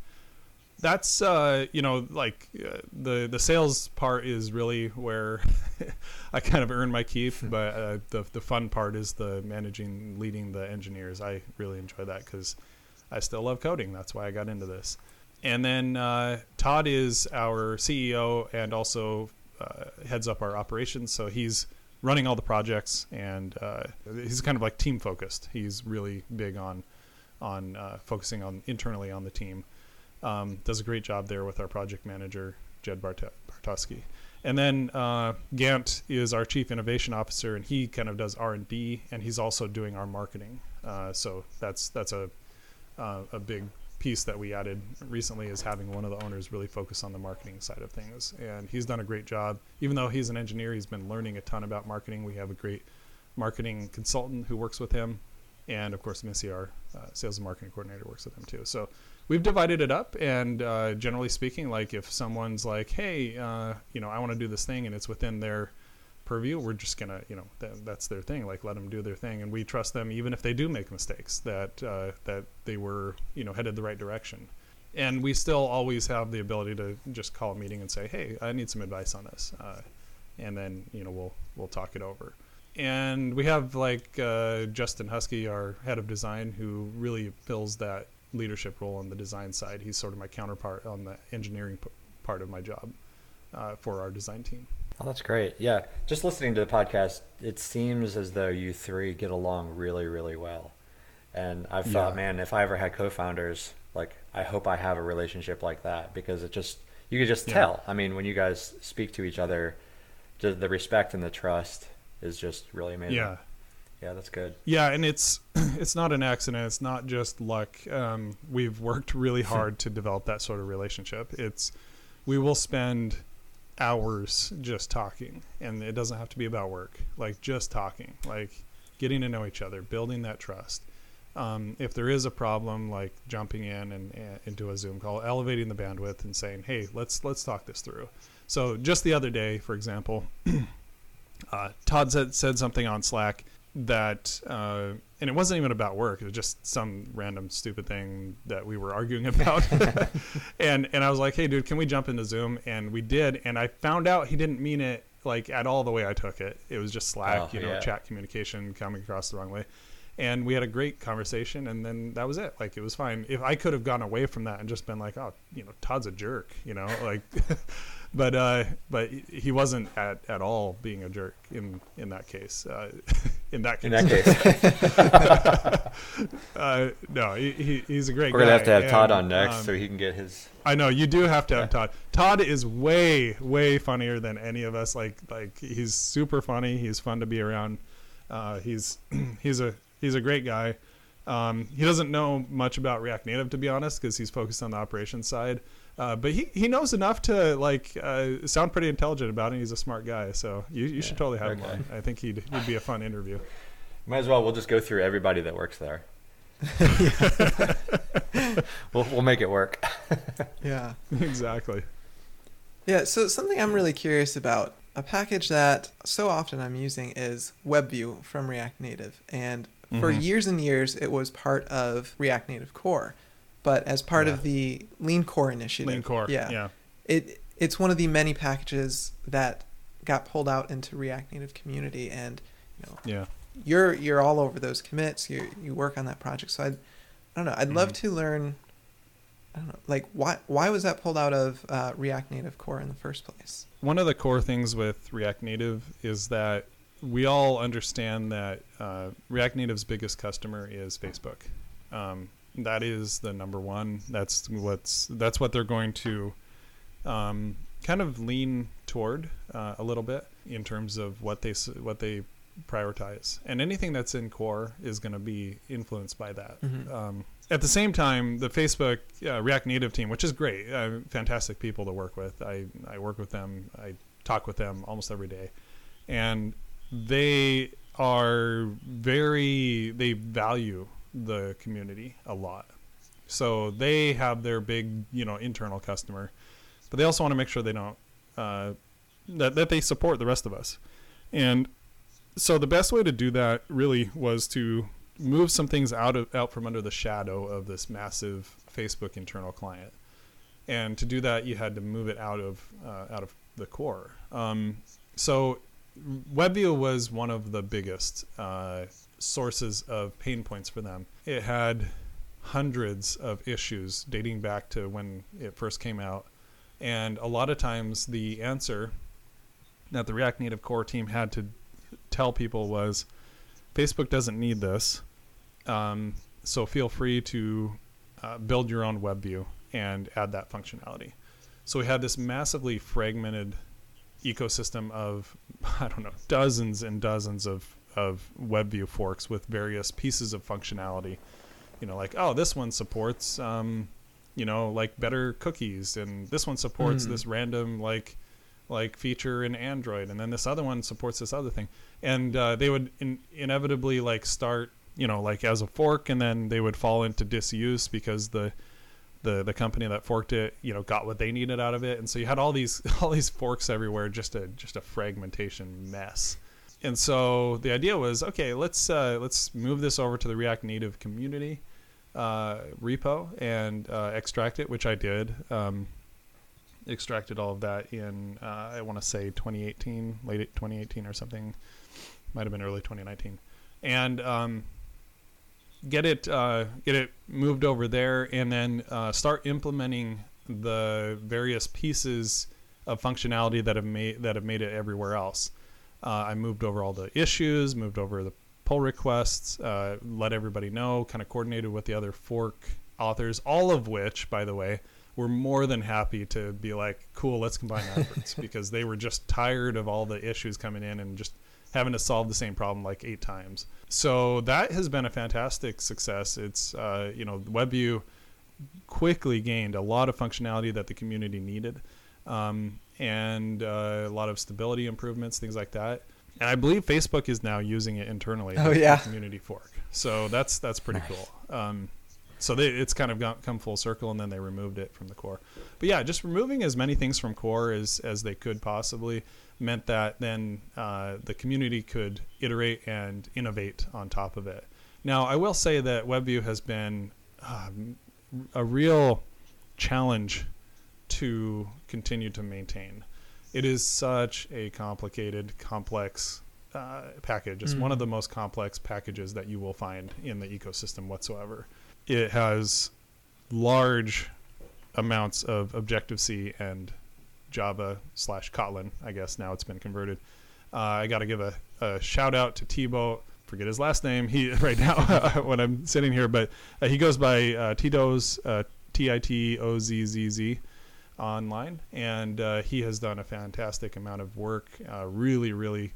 That's uh, you know like uh, the the sales part is really where I kind of earn my keep, but uh, the the fun part is the managing, leading the engineers. I really enjoy that because I still love coding. That's why I got into this. And then uh, Todd is our CEO and also uh, heads up our operations. So he's running all the projects and uh, he's kind of like team focused. He's really big on on uh, focusing on internally on the team. Um, does a great job there with our project manager Jed Bart- Bartosky. And then uh, Gant is our chief innovation officer, and he kind of does R and D, and he's also doing our marketing. Uh, so that's that's a uh, a big piece that we added recently is having one of the owners really focus on the marketing side of things. And he's done a great job. Even though he's an engineer, he's been learning a ton about marketing. We have a great marketing consultant who works with him. And of course, Missy, our uh, sales and marketing coordinator, works with him too. So we've divided it up. And uh, generally speaking, like if someone's like, hey, uh, you know, I want to do this thing and it's within their purview. We're just gonna, you know, that, that's their thing. Like let them do their thing, and we trust them even if they do make mistakes. That uh, that they were, you know, headed the right direction. And we still always have the ability to just call a meeting and say, "Hey, I need some advice on this," uh, and then you know we'll we'll talk it over. And we have like uh, Justin Huskey, our head of design, who really fills that leadership role on the design side. He's sort of my counterpart on the engineering p- part of my job uh, for our design team. Oh, that's great. Yeah, just listening to the podcast, it seems as though you three get along really, really well. And I've thought, Yeah. man, if I ever had co-founders, like I hope I have a relationship like that because it just you could just Yeah. tell. I mean, when you guys speak to each other, the, the respect and the trust is just really amazing. Yeah. Yeah, that's good. Yeah, and it's it's not an accident. It's not just luck. Um, we've worked really hard to develop that sort of relationship. It's we will spend hours just talking, and it doesn't have to be about work. Like just talking, like getting to know each other, building that trust. Um, if there is a problem, like jumping in and, and into a Zoom call, elevating the bandwidth and saying, "Hey, let's let's talk this through." So just the other day, for example, uh, Todd said said something on Slack that, uh, and it wasn't even about work. It was just some random stupid thing that we were arguing about. and and I was like, "Hey, dude, can we jump into Zoom?" And we did. And I found out he didn't mean it like at all the way I took it. It was just Slack, Oh, you know, yeah. chat communication coming across the wrong way. And we had a great conversation, and then that was it. Like it was fine. If I could have gone away from that and just been like, "Oh, you know, Todd's a jerk," you know, like, but uh, but he wasn't at, at all being a jerk in in that case. Uh, in that case, In that case, uh, no, he, he, he's a great we're guy. gonna have to have Todd on next um, so he can get his. I know you do have to have Todd. Todd is way way funnier than any of us. Like like he's super funny. He's fun to be around. Uh, he's he's a he's a great guy. Um, he doesn't know much about React Native to be honest, because he's focused on the operations side. Uh, but he, he knows enough to like uh, sound pretty intelligent about it. He's a smart guy, so you, you should totally have him okay. on. I think he'd he'd be a fun interview. Might as well. We'll just go through everybody that works there. we'll we'll make it work. Yeah. exactly. Yeah, so something I'm really curious about, a package that so often I'm using is WebView from React Native. And for Mhm. years and years, it was part of React Native Core. But as part Yeah. of the Lean Core initiative, Lean core. yeah, yeah. it it's one of the many packages that got pulled out into React Native community. And you know, Yeah. you're you're all over those commits. You you work on that project. So I, I don't know. I'd love Mhm. to learn. I don't know, like why why was that pulled out of uh, React Native Core in the first place? one of the core things with React Native is that we all understand that uh, React Native's biggest customer is Facebook. Um, that is the number one. That's what's that's what they're going to um, kind of lean toward uh, a little bit in terms of what they what they prioritize. And anything that's in core is going to be influenced by that. Mhm. Um, at the same time, the Facebook uh, React Native team, which is great, uh, fantastic people to work with. I, I work with them. I talk with them almost every day, and they are very they value the community a lot. So they have their big you know internal customer, but they also want to make sure they don't uh, that that they support the rest of us, and so the best way to do that really was to move some things out of out from under the shadow of this massive Facebook internal client, and to do that you had to move it out of uh, out of the core. Um, so WebView was one of the biggest uh, sources of pain points for them. It had hundreds of issues dating back to when it first came out, and a lot of times the answer that the React Native core team had to tell people was Facebook doesn't need this. Um, so feel free to uh, build your own web view and add that functionality. So we had this massively fragmented ecosystem of I don't know dozens and dozens of of web view forks with various pieces of functionality. You know, like oh, this one supports um, you know like better cookies, and this one supports Mm. this random like like feature in Android, and then this other one supports this other thing, and uh, they would in, inevitably like start you know like as a fork, and then they would fall into disuse because the the the company that forked it, you know, got what they needed out of it, and so you had all these all these forks everywhere, just a just a fragmentation mess. And so the idea was, okay, let's uh, let's move this over to the React Native community uh, repo and uh, extract it, which I did. Um, extracted all of that in uh, I want to say 2018, late 2018 or something, might have been early 2019, and um, get it uh, get it moved over there, and then uh, start implementing the various pieces of functionality that have made that have made it everywhere else. Uh, I moved over all the issues, moved over the pull requests, uh, let everybody know, kind of coordinated with the other fork authors, all of which, by the way, were more than happy to be like, cool, let's combine efforts because they were just tired of all the issues coming in and just having to solve the same problem like eight times. So that has been a fantastic success. It's, uh, you know, WebView quickly gained a lot of functionality that the community needed. Um, and uh, a lot of stability improvements, things like that. And I believe Facebook is now using it internally. Oh yeah, community fork. So that's that's pretty nice. cool. Um, so they, it's kind of got, come full circle, and then they removed it from the core. But yeah, just removing as many things from core as as they could possibly meant that then uh, the community could iterate and innovate on top of it. Now, I will say that WebView has been um, a real challenge to continue to maintain. It is such a complicated, complex uh, package. It's mm. one of mm. the most complex packages that you will find in the ecosystem whatsoever. It has large amounts of Objective C and Java slash Kotlin. I guess now it's been converted. Uh, I got to give a, a, shout out to Thibault. Forget his last name. He right now when I'm sitting here, but uh, he goes by uh, Tito's uh, T I T O Z Z Z online, and uh, he has done a fantastic amount of work. Uh, really, really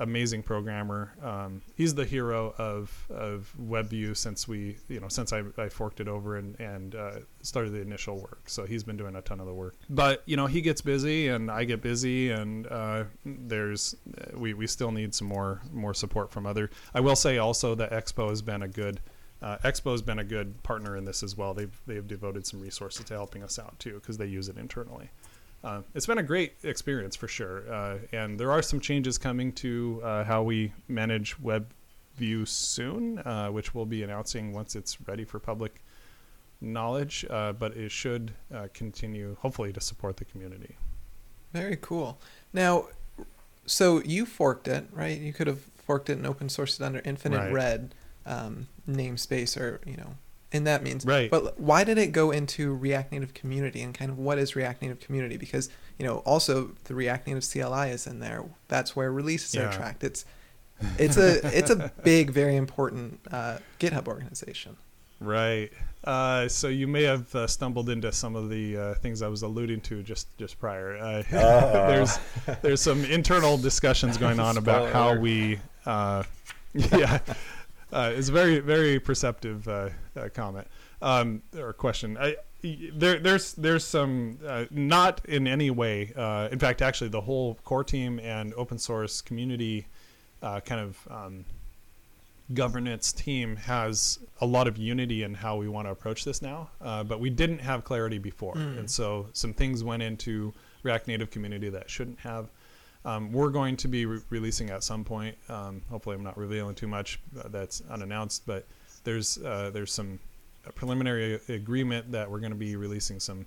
amazing programmer. Um, he's the hero of of WebView since we, you know, since I, I forked it over and and uh, started the initial work. So he's been doing a ton of the work. But you know, he gets busy and I get busy, and uh, there's we we still need some more more support from other. I will say also that Expo has been a good. Uh, Expo has been a good partner in this as well. They've they've devoted some resources to helping us out too because they use it internally uh, it's been a great experience for sure. Uh, and there are some changes coming to uh, how we manage WebView soon, uh, which we'll be announcing once it's ready for public knowledge. Uh, but it should uh, continue, hopefully, to support the community. Very cool. Now, so you forked it, right? You could have forked it and open sourced it under Infinite right. Red um, namespace or you know and that means right. but why did it go into react native community and kind of what is react native community? Because you know also the react native cli is in there. That's where releases yeah. are tracked. It's it's a it's a big very important uh, github organization. Right. Uh, so you may have uh, stumbled into some of the uh, things I was alluding to just just prior. Uh, there's there's some internal discussions going on about how we uh, yeah uh, it's a very very perceptive uh, uh, comment um, or question. I, there, there's there's some uh, not in any way. Uh, in fact, actually, the whole core team and open source community uh, kind of um, governance team has a lot of unity in how we want to approach this now. but we didn't have clarity before, mm. and so some things went into React Native community that shouldn't have. Um, we're going to be re- releasing at some point. Um, hopefully, I'm not revealing too much uh, that's unannounced, but there's uh, there's some preliminary agreement that we're going to be releasing some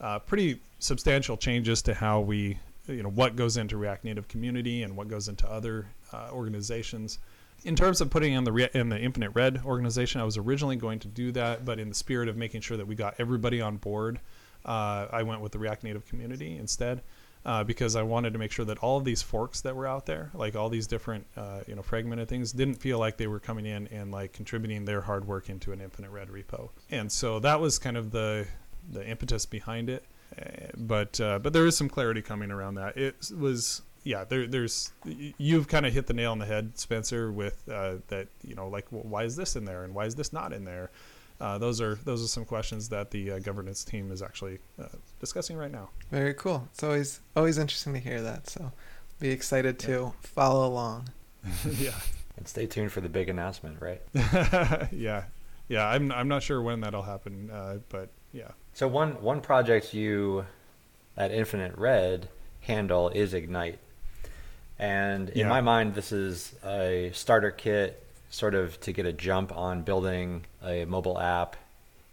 uh, pretty substantial changes to how we, you know, what goes into React Native community and what goes into other uh, organizations. In terms of putting in the Re- in the Infinite Red organization, I was originally going to do that, but in the spirit of making sure that we got everybody on board, uh, I went with the React Native community instead uh, because I wanted to make sure that all of these forks that were out there, like all these different, uh, you know, fragmented things, didn't feel like they were coming in and like contributing their hard work into an infinite red repo. And so that was kind of the the impetus behind it. Uh, but uh, but there is some clarity coming around that. It was yeah. There there's you've kind of hit the nail on the head, Spencer, with uh, that. You know, like well, why is this in there and why is this not in there? Uh, those are those are some questions that the uh, governance team is actually uh, discussing right now. Very cool. It's always always interesting to hear that. So, be excited to yeah. follow along. yeah. And stay tuned for the big announcement, right? yeah, yeah. I'm I'm not sure when that'll happen, uh, but yeah. So one one project you at Infinite Red handle is Ignite, and in Yeah. my mind, this is a starter kit, sort of to get a jump on building a mobile app.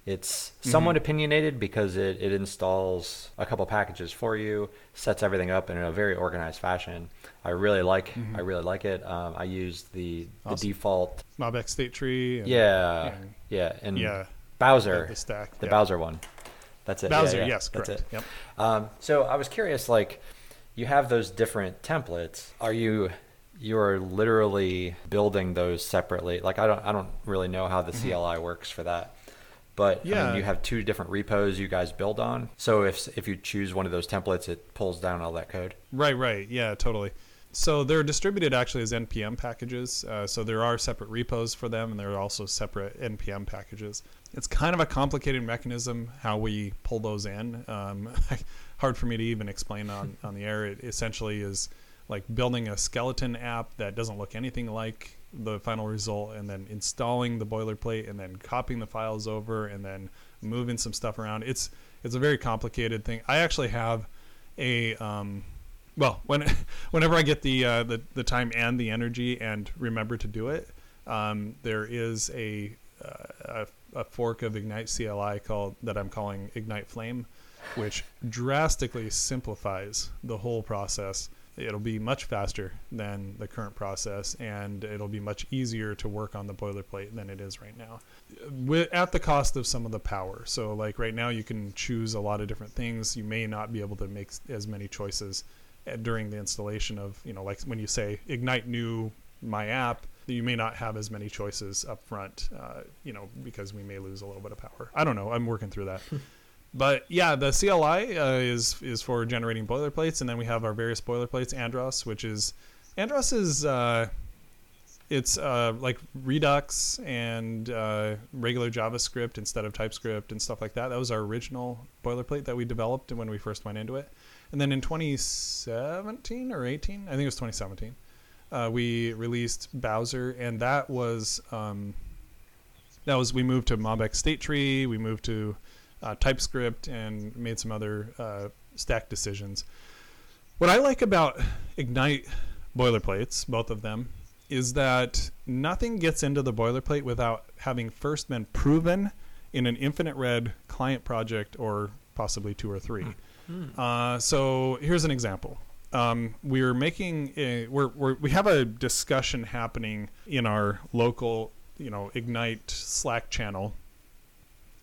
It's somewhat opinionated because it, it installs a couple packages for you, sets everything up in a very organized fashion. I really like I really like it. Um, I use the the default Mobx State Tree. And, yeah and- yeah and yeah. Bowser The, stack. the yeah. Bowser one. That's it. Bowser, yeah, yes, that's correct. it. Yep. Um, so I was curious, like, you have those different templates. Are you you are literally building those separately? Like, I don't I don't really know how the CLI works for that, but I Mm-hmm. Yeah. mean, you have two different repos you guys build on. So if if you choose one of those templates, it pulls down all that code. Right, right. Yeah, totally. So they're distributed actually as NPM packages. Uh, so there are separate repos for them, and there are also separate NPM packages. It's kind of a complicated mechanism how we pull those in. Um, hard for me to even explain on, on the air. It essentially is like building a skeleton app that doesn't look anything like the final result, and then installing the boilerplate, and then copying the files over, and then moving some stuff around. It's it's a very complicated thing. I actually have a um, well, when whenever I get the, uh, the the time and the energy and remember to do it, um, there is a, uh, a a fork of Ignite CLI called that I'm calling Ignite Flame, which drastically simplifies the whole process. It'll be much faster than the current process, and it'll be much easier to work on the boilerplate than it is right now, Wi- at the cost of some of the power. So, like right now, you can choose a lot of different things. You may not be able to make as many choices uh, during the installation of, you know, like when you say Ignite new my app, you may not have as many choices up front, uh, you know, because we may lose a little bit of power. I don't know. I'm working through that. But yeah, the CLI uh, is is for generating boilerplates, and then we have our various boilerplates. Andros, which is Andros is uh, it's uh, like Redux and uh, regular JavaScript instead of TypeScript and stuff like that. That was our original boilerplate that we developed when we first went into it. And then in 2017 or 18, I think it was 2017, uh, we released Bowser, and that was um, that was we moved to Mobx State Tree, we moved to uh, TypeScript, and made some other uh, stack decisions. What I like about Ignite boilerplates, both of them, is that nothing gets into the boilerplate without having first been proven in an infinite red client project or possibly two or three. Uh, so here's an example. Um, we're making a, we're, we're, we have a discussion happening in our local, you know, Ignite Slack channel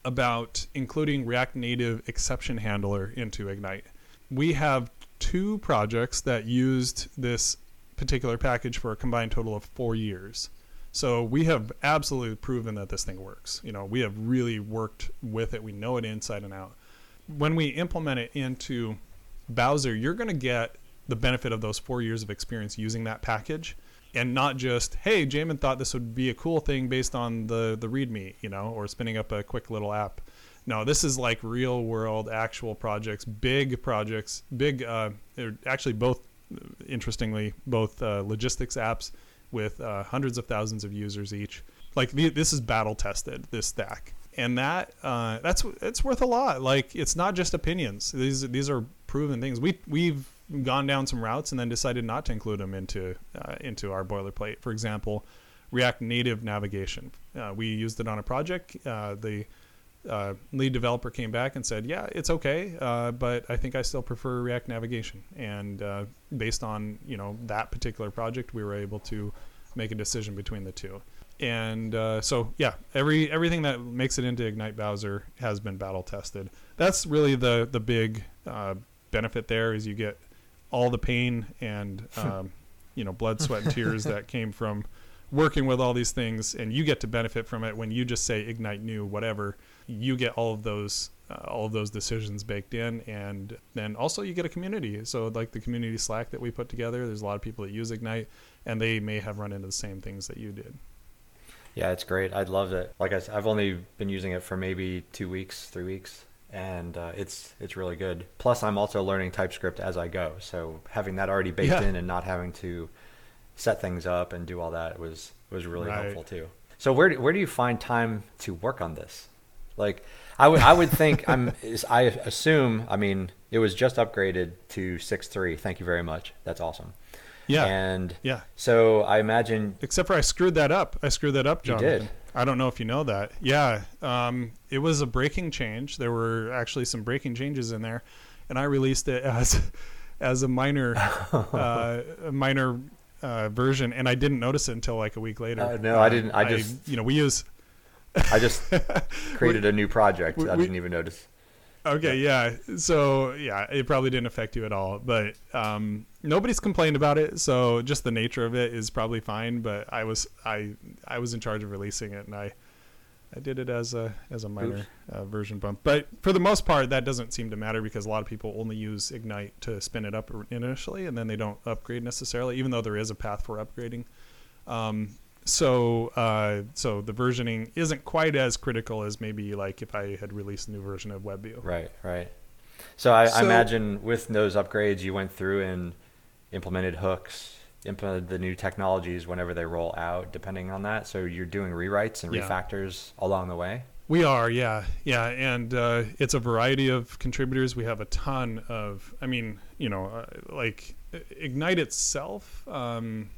about including React Native exception handler into Ignite. We have two projects that used this particular package for a combined total of four years. So we have absolutely proven that this thing works. You know, we have really worked with it. We know it inside and out. When we implement it into Bowser, you're going to get the benefit of those four years of experience using that package and not just, hey, Jamon thought this would be a cool thing based on the, the README, you know, or spinning up a quick little app. No, this is like real world, actual projects, big projects, big, uh, actually both, interestingly, both uh, logistics apps with uh, hundreds of thousands of users each. Like this is battle tested, this stack. And that uh, that's it's worth a lot. Like it's not just opinions. These these are proven things. We we've gone down some routes and then decided not to include them into uh, into our boilerplate. For example, React Native navigation. Uh, we used it on a project. Uh, the uh, lead developer came back and said, "Yeah, it's okay, uh, but I think I still prefer React navigation." And uh, based on you know that particular project, we were able to make a decision between the two. And uh, so, yeah, every everything that makes it into Ignite Bowser has been battle tested. That's really the the big uh, benefit there is you get all the pain and um, you know blood, sweat, and tears that came from working with all these things, and you get to benefit from it when you just say Ignite new whatever. You get all of those uh, all of those decisions baked in, and then also you get a community. So like the community Slack that we put together, there's a lot of people that use Ignite, and they may have run into the same things that you did. Yeah, it's great. I loved it. Like I said, I've only been using it for maybe two weeks, three weeks, and uh, it's it's really good. Plus, I'm also learning TypeScript as I go, so having that already baked Yeah. in and not having to set things up and do all that was was really Right. helpful too. So where do, where do you find time to work on this? Like I would I would think I'm I assume I mean it was just upgraded to 6.3. Thank you very much. That's awesome. Yeah. And yeah. so I imagine Except for I screwed that up. I screwed that up, You John. did? I don't know if you know that. Yeah. Um, it was a breaking change. There were actually some breaking changes in there, and I released it as as a minor uh, a minor uh, version, and I didn't notice it until like a week later. Uh, no, I didn't. I just- you know we use I just created a new project. we- I didn't even notice. Okay, yeah. So yeah, it probably didn't affect you at all, but um, nobody's complained about it. So just the nature of it is probably fine. But I was I I was in charge of releasing it, and I I did it as a as a minor uh, version bump. But for the most part, that doesn't seem to matter because a lot of people only use Ignite to spin it up initially, and then they don't upgrade necessarily, even though there is a path for upgrading. Um, so uh, so the versioning isn't quite as critical as maybe like if I had released a new version of WebView. Right, right. So I, I imagine with those upgrades, you went through and implemented hooks, implemented the new technologies whenever they roll out, depending on that. So you're doing rewrites and Yeah. refactors along the way. We are, yeah, yeah, and uh, it's a variety of contributors. We have a ton of, I mean, you know, uh, like Ignite itself. Um,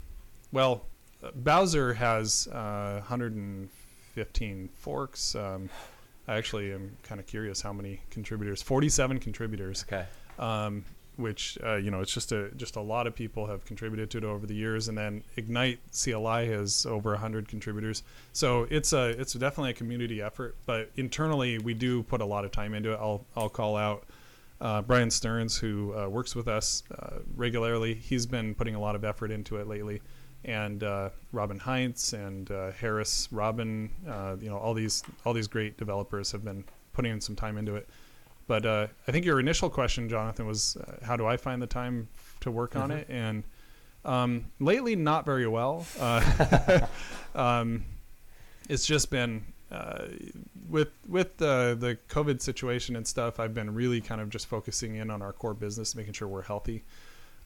well, Bowser has uh, 115 forks. Um, I actually am kind of curious how many contributors. 47 contributors Okay. um, which uh, you know it's just a just a lot of people have contributed to it over the years, and then Ignite CLI has over hundred contributors. So it's a it's definitely a community effort, but internally we do put a lot of time into it. I'll I'll call out uh, Brian Stearns who uh, works with us uh, regularly. He's been putting a lot of effort into it lately. And uh, Robin Heinze and uh, Harris Robin, uh, you know, all these all these great developers have been putting in some time into it. But uh, I think your initial question, Jonathan, was uh, how do I find the time to work on it? And um, lately, not very well. Uh, um, it's just been uh, with with the the COVID situation and stuff. I've been really kind of just focusing in on our core business, making sure we're healthy.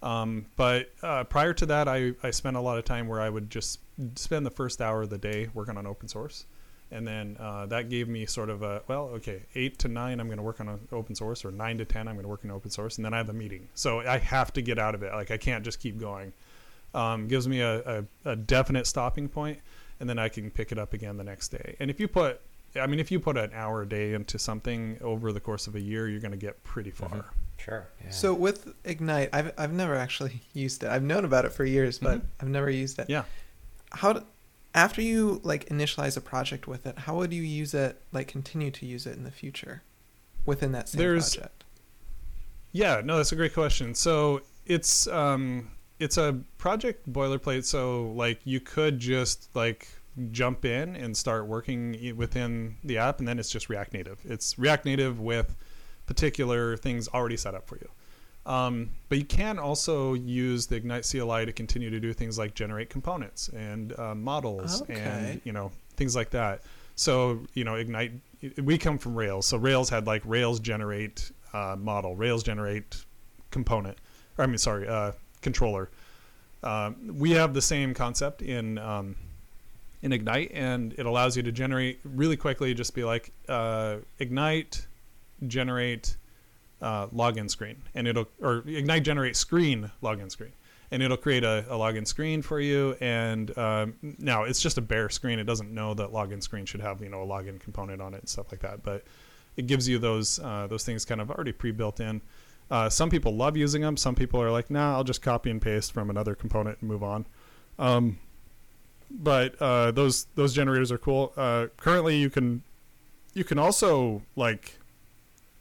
Um, but uh, prior to that, I, I spent a lot of time where I would just spend the first hour of the day working on open source. And then uh, that gave me sort of a, well, okay, eight to nine, I'm going to work on open source, or nine to 10, I'm going to work on open source. And then I have a meeting. So I have to get out of it. Like, I can't just keep going. Um, gives me a, a, a definite stopping point, and then I can pick it up again the next day. And if you put, I mean, if you put an hour a day into something over the course of a year, you're going to get pretty far. Sure. Yeah. So with Ignite, I've I've never actually used it. I've known about it for years, but Mhm. I've never used it. Yeah. How d after you like initialize a project with it, how would you use it like continue to use it in the future within that same There's- project? Yeah, no, that's a great question. So it's um, it's a project boilerplate. So like you could just like jump in and start working within the app, and then it's just React Native. It's React Native with particular things already set up for you. Um, but you can also use the Ignite CLI to continue to do things like generate components and uh, models Okay. and you know things like that. So you know Ignite, we come from Rails, so Rails had like Rails generate uh, model, Rails generate component, or I mean sorry, uh, controller. Um, we have the same concept in um, in Ignite, and it allows you to generate really quickly. Just be like uh, Ignite generate uh, login screen, and it'll or Ignite generate screen login screen, and it'll create a, a login screen for you. And um, now it's just a bare screen; it doesn't know that login screen should have you know a login component on it and stuff like that. But it gives you those uh, those things kind of already pre-built in. Uh, some people love using them. Some people are like, "Nah, I'll just copy and paste from another component and move on." Um, but uh, those those generators are cool. Uh, currently, you can you can also like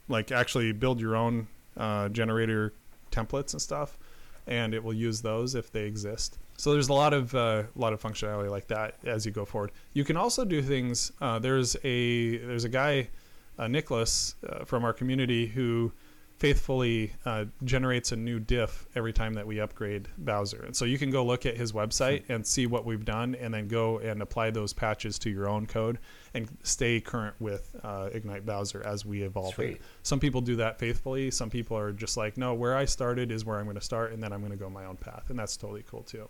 like actually build your own uh, generator templates and stuff, and it will use those if they exist. So there's a lot of uh, a lot of functionality like that as you go forward. You can also do things. Uh, there's a there's a guy, uh, Nicholas from our community who faithfully uh, generates a new diff every time that we upgrade Bowser. And so you can go look at his website and see what we've done, and then go and apply those patches to your own code and stay current with uh, Ignite Bowser as we evolve. Sweet. Some people do that faithfully. Some people are just like, no, where I started is where I'm going to start, and then I'm going to go my own path, and that's totally cool too.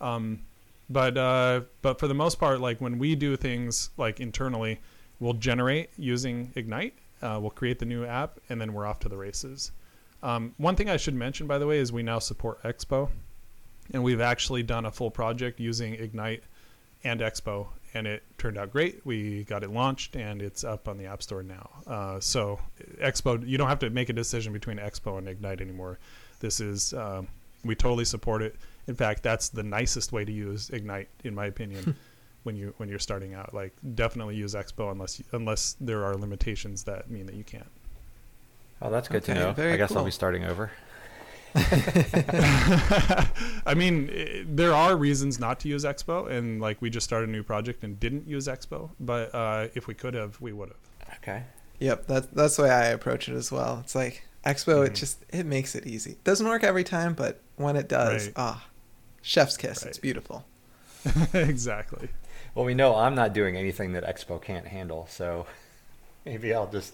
Um, but uh, but for the most part, like when we do things like internally, we'll generate using Ignite. Uh, we'll create the new app, and then we're off to the races. Um, one thing I should mention, by the way, is we now support Expo, and we've actually done a full project using Ignite and Expo, and it turned out great. We got it launched, and it's up on the App Store now. Uh, so Expo, you don't have to make a decision between Expo and Ignite anymore. This is um, we totally support it. In fact, that's the nicest way to use Ignite, in my opinion, when you when you're starting out. Like, definitely use Expo unless you, unless there are limitations that mean that you can't. Oh, that's good Okay, to know. very I guess I'll be starting over. I mean, i there are reasons not to use Expo, and like we just started a new project and didn't use Expo, but uh, if we could have, we would have. Okay. Yep, that's that's the way I approach it as well. It's like Expo, it Mhm. just it makes it easy. It Doesn't work every time, but when it does, Right. ah, chef's kiss. It's beautiful. exactly. Well, we know I'm not doing anything that Expo can't handle, so maybe I'll just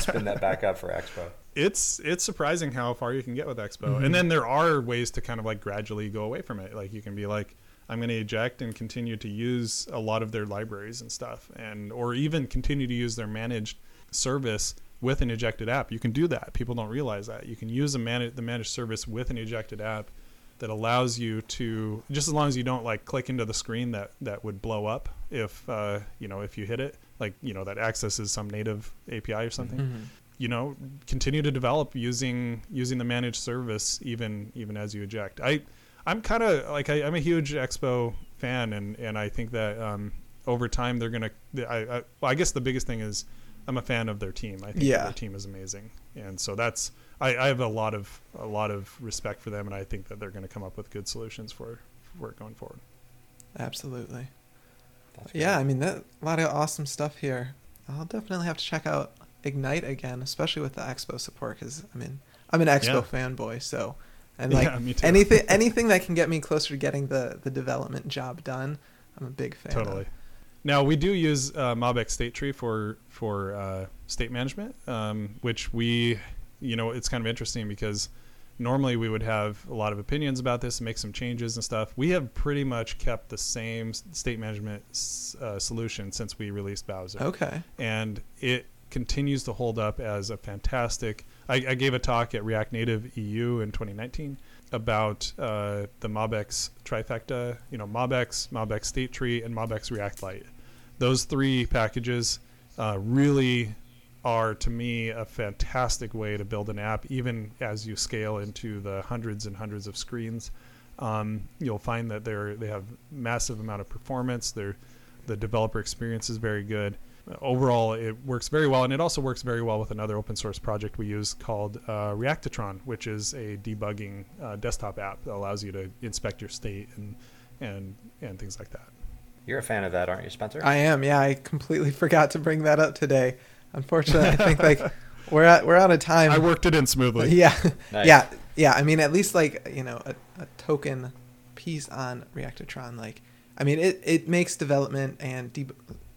spin that back up for Expo. It's it's surprising how far you can get with Expo, Mhm. and then there are ways to kind of like gradually go away from it. Like you can be like, I'm going to eject and continue to use a lot of their libraries and stuff, and or even continue to use their managed service with an ejected app. You can do that. People don't realize that you can use a manage the managed service with an ejected app that allows you to just as long as you don't like click into the screen that that would blow up if uh, you know if you hit it like you know that accesses some native API or something Mhm. you know continue to develop using using the managed service even even as you eject i i'm kind of like I, i'm a huge expo fan and and i think that um over time they're gonna I, I well i guess the biggest thing is i'm a fan of their team i think Yeah. their team is amazing and so that's I, I have a lot of a lot of respect for them and i think that they're going to come up with good solutions for for it going forward Absolutely. Yeah. I mean that a lot of awesome stuff here. I'll definitely have to check out Ignite again, especially with the Expo support, because I mean I'm an Expo fanboy, so and like Yeah, me too. anything anything that can get me closer to getting the the development job done, I'm a big fan. totally Of. now we do use uh, mobx state tree for for uh, state management um, which we you know it's kind of interesting because normally we would have a lot of opinions about this and make some changes and stuff we have pretty much kept the same state management s- uh, solution since we released bowser Okay. and it continues to hold up as a fantastic. I, I gave a talk at React Native EU in 2019 about uh, the MobX trifecta. You know, MobX, MobX State Tree, and MobX React Lite. Those three packages uh, really are, to me, a fantastic way to build an app, even as you scale into the hundreds and hundreds of screens. Um, you'll find that they're they have massive amount of performance. They're the developer experience is very good. Overall, it works very well, and it also works very well with another open source project we use called uh, Reactotron, which is a debugging uh, desktop app that allows you to inspect your state and and and things like that. You're a fan of that, aren't you, Spencer? I am. Yeah, I completely forgot to bring that up today. Unfortunately, I think like we're at we're out of time. I worked it in smoothly. Yeah, Nice. yeah, yeah. I mean, at least like you know a, a token piece on Reactotron. Like, I mean, it it makes development and deb-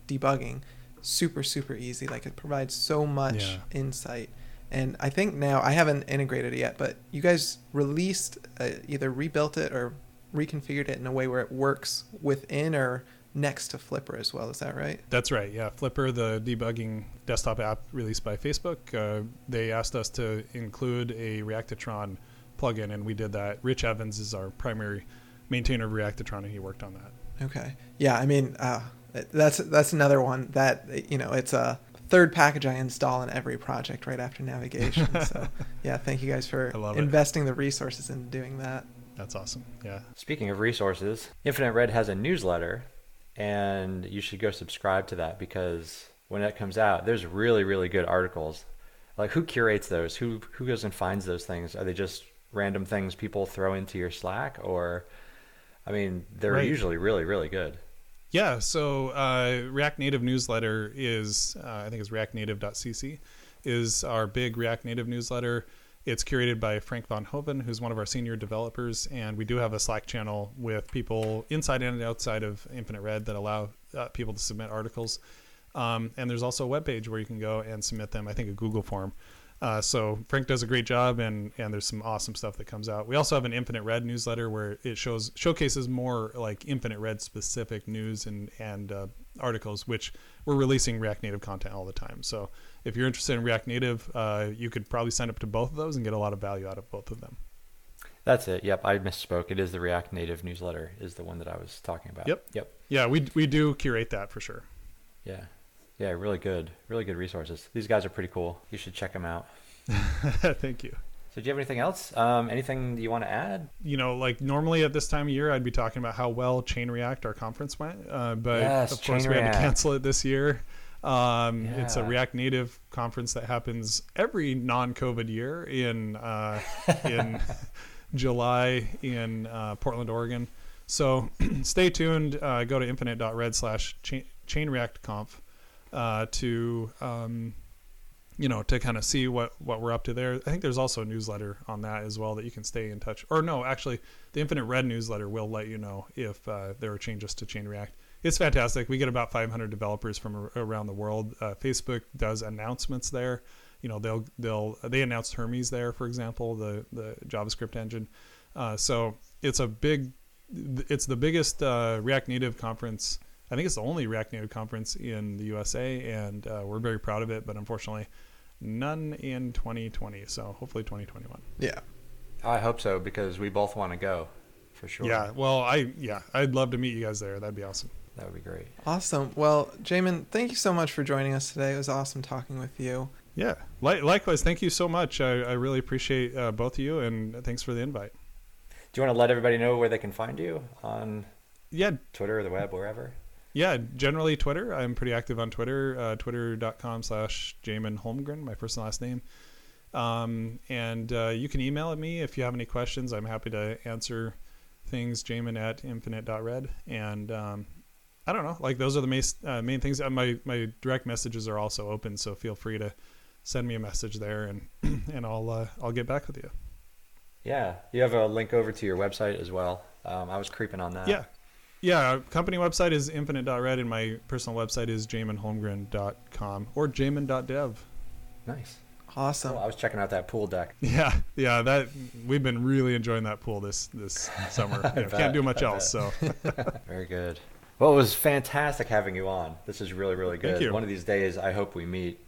debugging super super easy. Like, it provides so much Yeah. insight. And I think now I haven't integrated it yet, but you guys released uh, either rebuilt it or reconfigured it in a way where it works within or next to Flipper as well. Is that right? That's right. Yeah, Flipper, the debugging desktop app released by Facebook, uh, they asked us to include a Reactotron plugin, and we did that. Rich Evans is our primary maintainer of Reactotron, and he worked on that. Okay. Yeah, I mean, uh, that's that's another one that you know it's a third package I install in every project right after navigation. so yeah, thank you guys for I love it. investing the resources in doing that. That's awesome. Yeah. Speaking of resources, Infinite Red has a newsletter, and you should go subscribe to that because when it comes out, there's really, really good articles. Like, who curates those? Who who goes and finds those things? Are they just random things people throw into your Slack, or, I mean, they're Right. usually really, really good. Yeah, so uh, React Native newsletter is, uh, I think it's reactnative.cc, is our big React Native newsletter. It's curated by Frank Von Hoven, who's one of our senior developers, and we do have a Slack channel with people inside and outside of Infinite Red that allow uh, people to submit articles. Um, and there's also a webpage where you can go and submit them. I think a Google form. Uh, so Frank does a great job, and and there's some awesome stuff that comes out. We also have an Infinite Red newsletter where it shows showcases more like Infinite Red specific news and and uh, articles, which we're releasing React Native content all the time. So if you're interested in React Native, uh, you could probably sign up to both of those and get a lot of value out of both of them. That's it. Yep, I misspoke. It is the React Native newsletter is the one that I was talking about. Yep. Yep. Yeah, we we do curate that for sure. Yeah. Yeah, really good. Really good resources. These guys are pretty cool. You should check them out. Thank you. So, do you have anything else? Um, anything you want to add? you know, like normally at this time of year, I'd be talking about how well Chain React, our conference, went. Uh, but Yes, of course, Chain we had to cancel it this year. Um, It's a React Native conference that happens every non-COVID year in uh, in July in uh, Portland, Oregon. So stay tuned. Uh, go to infinite.red slash chain chain react conf uh, to um, you know to kind of see what what we're up to there. I think there's also a newsletter on that as well that you can stay in touch. Or no, actually, the Infinite Red newsletter will let you know if uh, there are changes to Chain React. It's fantastic. We get about 500 developers from around the world. Uh, Facebook does announcements there. You know, they'll they'll they announced Hermes there, for example, the the JavaScript engine. Uh, so it's a big, it's the biggest uh, React Native conference. I think it's the only React Native conference in the USA, and uh, we're very proud of it. But unfortunately, none in 2020. So hopefully 2021. Yeah. I hope so because we both want to go for sure. Yeah. Well, I yeah, I'd love to meet you guys there. That'd be awesome. That would be great. Awesome. Well, Jamon, thank you so much for joining us today. It was awesome talking with you. Yeah. Li- likewise, thank you so much. I, I really appreciate uh, both of you, and thanks for the invite. Do you want to let everybody know where they can find you on Yeah, Twitter or the web, wherever? yeah. Generally, Twitter. I'm pretty active on Twitter. Uh, Twitter.com slash Jamon Holmgren, my first and last name. Um, and uh, you can email at me if you have any questions. I'm happy to answer things. Jamon at infinite.red. And um, I don't know. Like those are the main uh, main things. Uh, my my direct messages are also open, so feel free to send me a message there, and and I'll uh, I'll get back with you. Yeah. You have a link over to your website as well. Um, I was creeping on that. Yeah. Yeah, our company website is infinite.red and my personal website is jamonholmgren.com or jamon.dev. Nice. Awesome. Cool. I was checking out that pool deck. Yeah, yeah, that we've been really enjoying that pool this this summer. You know, bet, can't do much I else, so Very good. Well, it was fantastic having you on. This is really, really good. Thank you. One of these days, I hope we meet,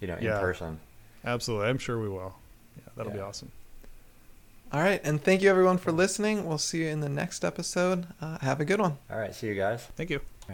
you know, in Yeah. person. absolutely. I'm sure we will. Yeah, that'll be awesome. All right. And thank you, everyone, for listening. We'll see you in the next episode. Uh, have a good one. All right. See you guys. Thank you.